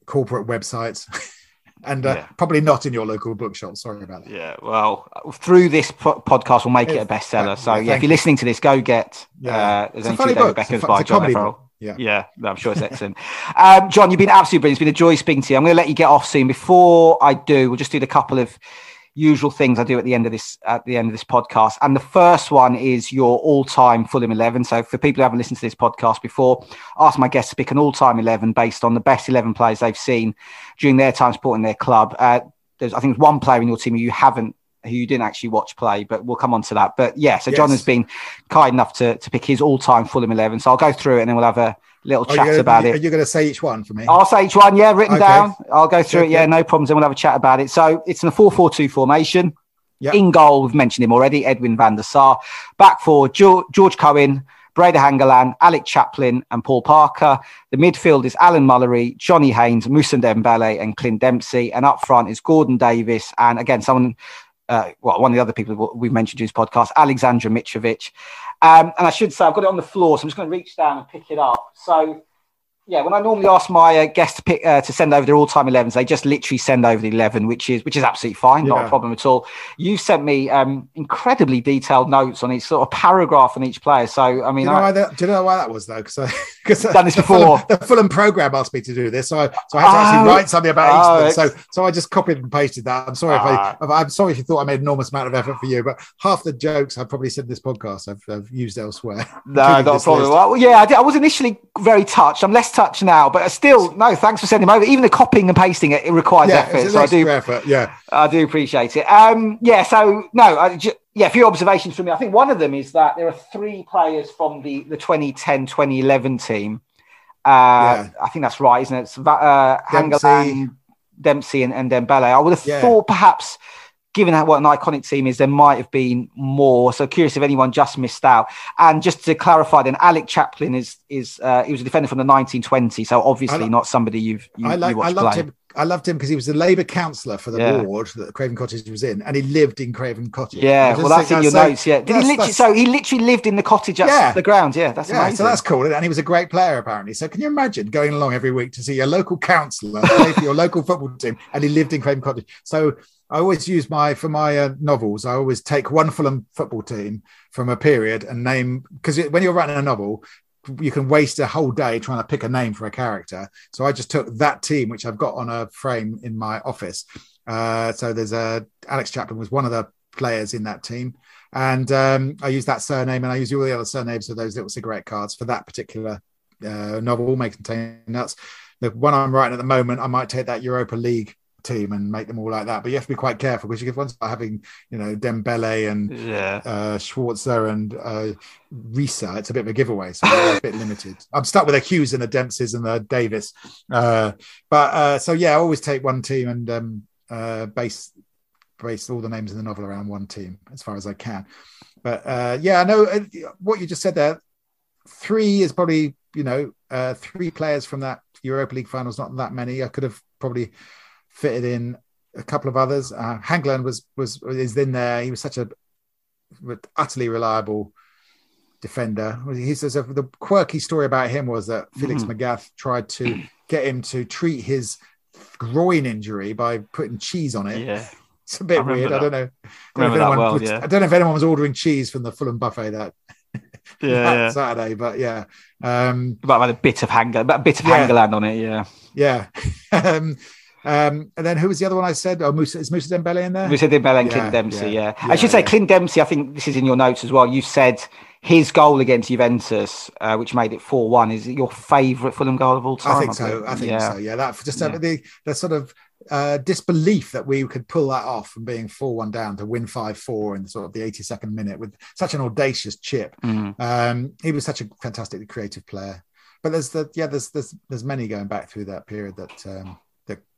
corporate websites. and uh, yeah. probably not in your local bookshop. Sorry about that. Yeah, well, through this po- podcast, we'll make it, it a bestseller. so yeah, if you're listening to this, go get. Yeah. Uh, it's two David Beckhams by John O'Farrell. Yeah, yeah, no, I'm sure it's excellent. um, John, you've been absolutely brilliant. It's been a joy speaking to you. I'm going to let you get off soon. Before I do, we'll just do a couple of usual things I do at the end of this at the end of this podcast. And the first one is your all-time Fulham eleven. So for people who haven't listened to this podcast before, ask my guests to pick an all-time eleven based on the best eleven players they've seen during their time supporting their club. Uh, there's I think one player in your team who you haven't who you didn't actually watch play, but we'll come on to that. But yeah, so John has been kind enough to to pick his all-time Fulham eleven. So I'll go through it and then we'll have a little chat gonna, about it. Are you going to say each one for me? I'll say each one. Yeah, written okay. down. I'll go through okay. it. Yeah, no problems. And we'll have a chat about it. So it's in a 4 4 2 formation. Yep. In goal, we've mentioned him already, Edwin van der Sar. Back four, George, George Cohen, Brede Hangeland, Alec Chaplin, and Paul Parker. The midfield is Alan Mullery, Johnny Haynes, Moussa Dembele, and Clint Dempsey. And up front is Gordon Davies. And again, someone, uh, well, one of the other people we've mentioned in this podcast, Alexander Mitrovic. Um, and I should say, I've got it on the floor, so I'm just going to reach down and pick it up. So yeah, when I normally ask my uh, guests to pick uh, to send over their all-time 11s, they just literally send over the 11, which is which is absolutely fine, yeah. not a problem at all. You've sent me um, incredibly detailed notes on each sort of paragraph on each player. So I mean, do you know, I, that, do you know why that was though? Because because done this the before. Fulham, the Fulham program asked me to do this, so I so I had to actually oh, write something about oh, each of them. So so I just copied and pasted that. I'm sorry if I ah. I'm sorry if you thought I made an enormous amount of effort for you, but half the jokes I've probably said in this podcast I've, I've used elsewhere. No, not a problem. Well, yeah, I, did, I was initially very touched. I'm less touched now, but still, no, thanks for sending them over. Even the copying and pasting it, it requires yeah, effort. so I do, effort. Yeah, I do appreciate it. Um, yeah. So no, I just, yeah, a few observations from me. I think one of them is that there are three players from the the 2010-2011 team. Uh, yeah. I think that's right, isn't it? It's, uh, Dempsey, Dempsey and, and Dembele. I would have yeah. thought perhaps given what an iconic team is, there might have been more. So curious if anyone just missed out. And just to clarify, then Alec Chaplin is is uh, he was a defender from the 1920s, so obviously not somebody you've you, I, like, you I loved play. him. I loved him because he was the Labour councillor for the Yeah. ward that Craven Cottage was in, and he lived in Craven Cottage. Yeah, well, that's think in your so- notes. Yeah, did he literally? So he literally lived in the cottage at Yeah. the ground. Yeah, that's yeah, amazing. so that's cool. And he was a great player, apparently. So can you imagine going along every week to see your local councillor play for your local football team, and he lived in Craven Cottage? So I always use my for my uh, novels. I always take one Fulham football team from a period and name because when you're writing a novel, you can waste a whole day trying to pick a name for a character. So I just took that team, which I've got on a frame in my office. Uh, so there's a Alex Chaplin was one of the players in that team, and um, I use that surname and I use all the other surnames of those little cigarette cards for that particular uh, novel. May contain nuts. The one I'm writing at the moment, I might take that Europa League team and make them all like that. But you have to be quite careful because you can start having, you know, Dembele and Yeah. uh, Schwarzer and uh, Risa, it's a bit of a giveaway, so a bit limited. I'm stuck with the Hughes and the Dempseys and the Davies, uh, but uh, so yeah, I always take one team and um, uh, base base all the names in the novel around one team as far as I can. But uh, yeah, I know uh, what you just said there. Three is probably you know uh, three players from that Europa League finals, not that many. I could have probably fitted in a couple of others. Uh, Hangeland was was is in there. He was such a utterly reliable defender. He says uh, the quirky story about him was that Felix Magath tried to get him to treat his groin injury by putting cheese on it. Yeah. It's a bit I weird. I don't know. I don't, know if anyone well, yeah. I don't know if anyone was ordering cheese from the Fulham buffet that, that Yeah. Saturday, but yeah. Um, But had a bit of but a bit of Yeah. hangerland on it. Yeah. yeah. um, um, and then who was the other one I said? Oh, Moussa, is Moussa Dembele in there? Said Dembele and Yeah, Clint Dempsey. yeah, Yeah, I should say. Clint Dempsey. I think this is in your notes as well. You said his goal against Juventus, uh, which made it four-one, is your favourite Fulham goal of all time. I think so. I think yeah. so. Yeah, that just uh, the the sort of uh, disbelief that we could pull that off from being four one down to win five four in sort of the eighty second minute with such an audacious chip. Mm. Um, he was such a fantastically creative player. But there's the yeah there's there's there's many going back through that period that um, that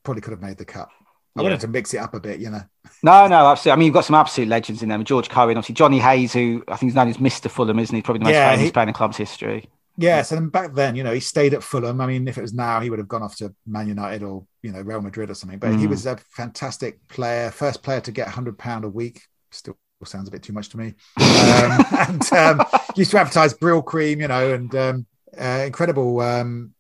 probably could have made the cut. I Yeah. wanted to mix it up a bit, you know. No, no, absolutely. I mean, you've got some absolute legends in there. George Cohen, obviously Johnny Haynes, who I think is known as Mister Fulham, isn't he? Probably the most Yeah, famous he- player in the club's history. Yes, and back then, you know, he stayed at Fulham. I mean, if it was now, he would have gone off to Man United or you know Real Madrid or something. But he Mm. was a fantastic player, first player to get hundred pound a week. Still sounds a bit too much to me. Um, and um, used to advertise Brylcreem, you know, and um, uh, incredible, um,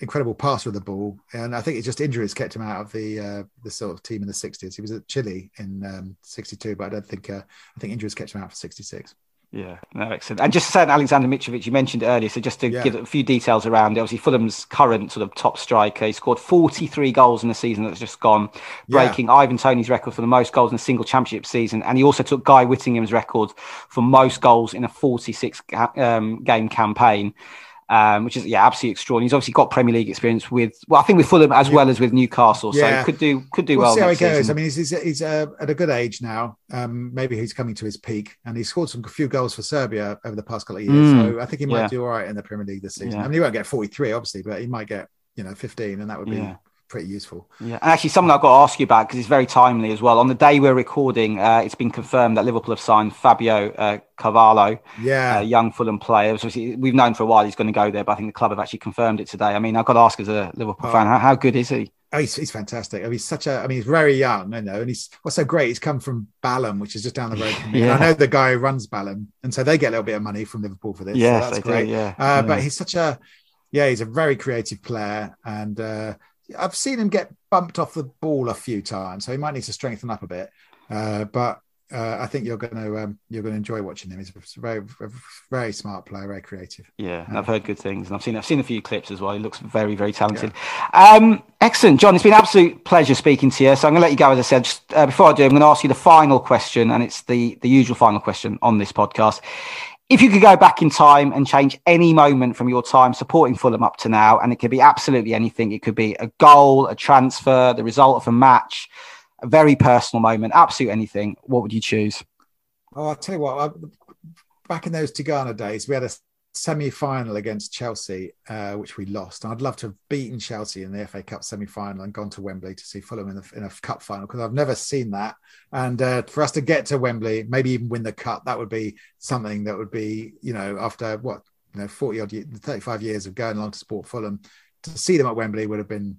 incredible passer of the ball. And I think it's just injuries kept him out of the uh, the sort of team in the sixties. He was at Chile in um, sixty two, but I don't think uh, I think injuries kept him out for sixty six. Yeah, no, excellent. And just to say, Alexander Mitrovic, you mentioned earlier, so just to Yeah. give a few details around it, obviously Fulham's current sort of top striker, he scored 43 goals in the season that's just gone, Yeah. breaking Ivan Toney's record for the most goals in a single championship season. And he also took Guy Whittingham's record for most goals in a 46 um, game campaign. Um, which is yeah, absolutely extraordinary. He's obviously got Premier League experience with well, I think with Fulham as well as with Newcastle, so Yeah. could do could do we'll well. see how he goes. season. I mean, he's he's, he's uh, at a good age now. Um, maybe he's coming to his peak, and he scored some few goals for Serbia over the past couple of years. Mm, so I think he might yeah. do all right in the Premier League this season. Yeah. I mean, he won't get 43, obviously, but he might get you know 15, and that would be Yeah. Pretty useful. Yeah, and actually, something I've got to ask you about because it's very timely as well. On the day we're recording, uh, it's been confirmed that Liverpool have signed Fabio uh, Carvalho, Yeah, a young Fulham player. We've known for a while he's going to go there, but I think the club have actually confirmed it today. I mean, I've got to ask as a Liverpool Oh. fan, how, how good is he? Oh, he's, he's fantastic. I mean, he's such a. I mean, he's very young, I know, and he's what's so great. He's come from Balham, which is just down the road from me. Yeah. I know the guy who runs Balham, and so they get a little bit of money from Liverpool for this. Yeah, so that's great. do. Yeah, Uh, yeah. But he's such a, yeah, he's a very creative player, and uh, I've seen him get bumped off the ball a few times, so he might need to strengthen up a bit. Uh, but uh, I think you're going to um, you're going to enjoy watching him. He's a very very smart player, very creative. Yeah, I've heard good things, and I've seen I've seen a few clips as well. He looks very very talented. Um, excellent, John. It's been an absolute pleasure speaking to you. So I'm going to let you go. As I said, just uh, before I do, I'm going to ask you the final question, and it's the the usual final question on this podcast. If you could go back in time and change any moment from your time supporting Fulham up to now, and it could be absolutely anything, it could be a goal, a transfer, the result of a match, a very personal moment, absolute anything. What would you choose? Oh, I'll tell you what. I, back in those Tigana days, we had a semi-final against Chelsea, uh, which we lost. And I'd love to have beaten Chelsea in the FA Cup semi-final and gone to Wembley to see Fulham in, the, in a cup final because I've never seen that. And uh, for us to get to Wembley, maybe even win the cup, that would be something that would be, you know, after what you know, forty odd, 35 years of going along to support Fulham, to see them at Wembley would have been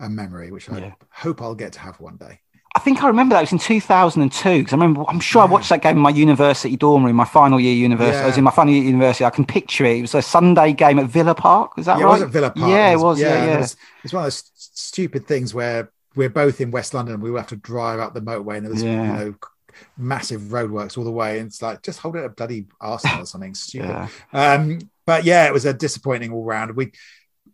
a memory, which I yeah. hope I'll get to have one day. I think I remember that it was in 2002 because I remember I'm sure. I watched that game in my university dorm room in my final year university. Yeah. I was in my final year university. I can picture it. It was a Sunday game at Villa Park. Was that yeah, right? It was at Villa Park. Yeah, it was. Yeah, yeah. It it's one of those stupid things where we're both in West London. and We will have to drive up the motorway, and there was you know massive roadworks all the way. And it's like just hold it a bloody Arsenal or something stupid. Um, but yeah, it was a disappointing all round. We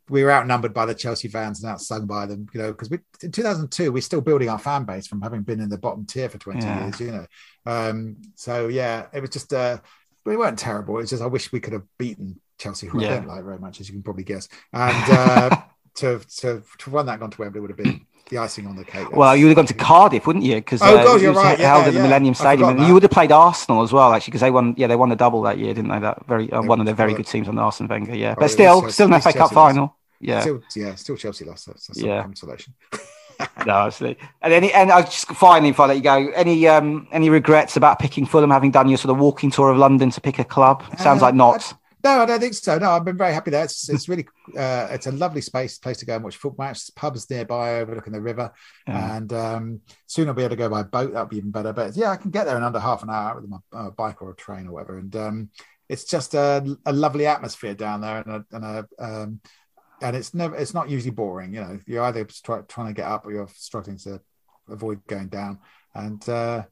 we were outnumbered by the Chelsea fans and outsung by them, you know, because we in 2002 we're still building our fan base from having been in the bottom tier for 20 yeah. years, you know. Um, so yeah, it was just uh, we weren't terrible. It's just I wish we could have beaten Chelsea, who yeah. I don't like very much, as you can probably guess. And uh, to have to to run that gone to Wembley would have been the icing on the cake. Well, you would have gone to Cardiff, wouldn't you? Because oh, uh, God, you're right. held yeah, at the yeah. Millennium Stadium, and you would have played Arsenal as well, actually, because they won. Yeah, they won the double that year, didn't they? That very uh, one of the very good teams on the Arsène Wenger. Yeah, but still, still an FA Cup final. Yeah, still, yeah, still Chelsea lost. That's, that's yeah. consolation. no, absolutely. And any, and I just finally, before I let you go, any um, any regrets about picking Fulham, having done your sort of walking tour of London to pick a club? Sounds uh, like not. No, I don't think so. No, I've been very happy there. It's, it's really, uh, it's a lovely space, place to go and watch football matches. Pubs nearby overlooking the river, yeah. and um, soon I'll be able to go by boat. That'll be even better. But yeah, I can get there in under half an hour with my uh, bike or a train or whatever. And um, it's just a, a, lovely atmosphere down there, and a, and a um, and it's never, it's not usually boring. You know, you're either try, trying to get up or you're struggling to avoid going down, and uh,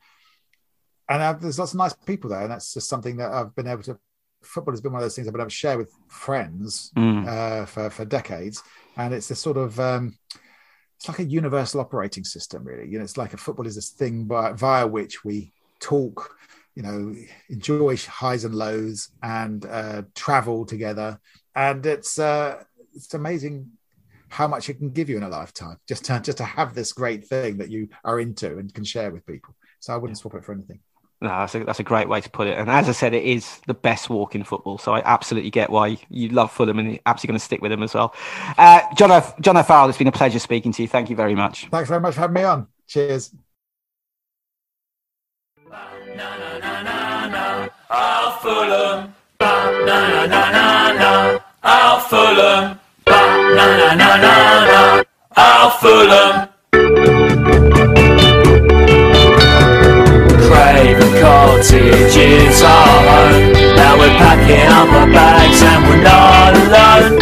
and uh, there's lots of nice people there, and that's just something that I've been able to football has been one of those things I've been able to share with friends mm. uh, for for decades, and it's a sort of um, it's like a universal operating system, really. You know, it's like a football is this thing by, via which we talk, you know, enjoy highs and lows, and uh, travel together, and it's uh, it's amazing how much it can give you in a lifetime just to just to have this great thing that you are into and can share with people. So I wouldn't swap it for anything. No, that's a, that's a great way to put it. And as I said, it is the best walk in football. So I absolutely get why you love Fulham and you're absolutely going to stick with them as well. Uh, John, o- John O'Farrell, it's been a pleasure speaking to you. Thank you very much. Thanks very much for having me on. Cheers. Fulham. Fulham. Cottage is our home. Now we're packing up our bags and we're not alone.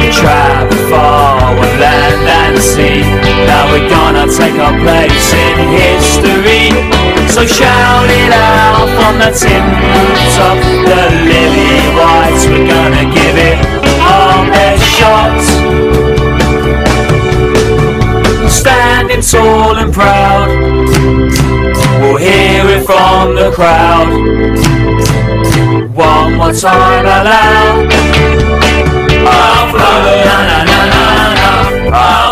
We travel far with land and sea. Now we're gonna take our place in history. So shout it out from the tin rooftop. The lily whites, we're gonna give it all their shots. Standing tall and proud hear it from the crowd. One more time aloud. Oh, float, na na na na na. Oh,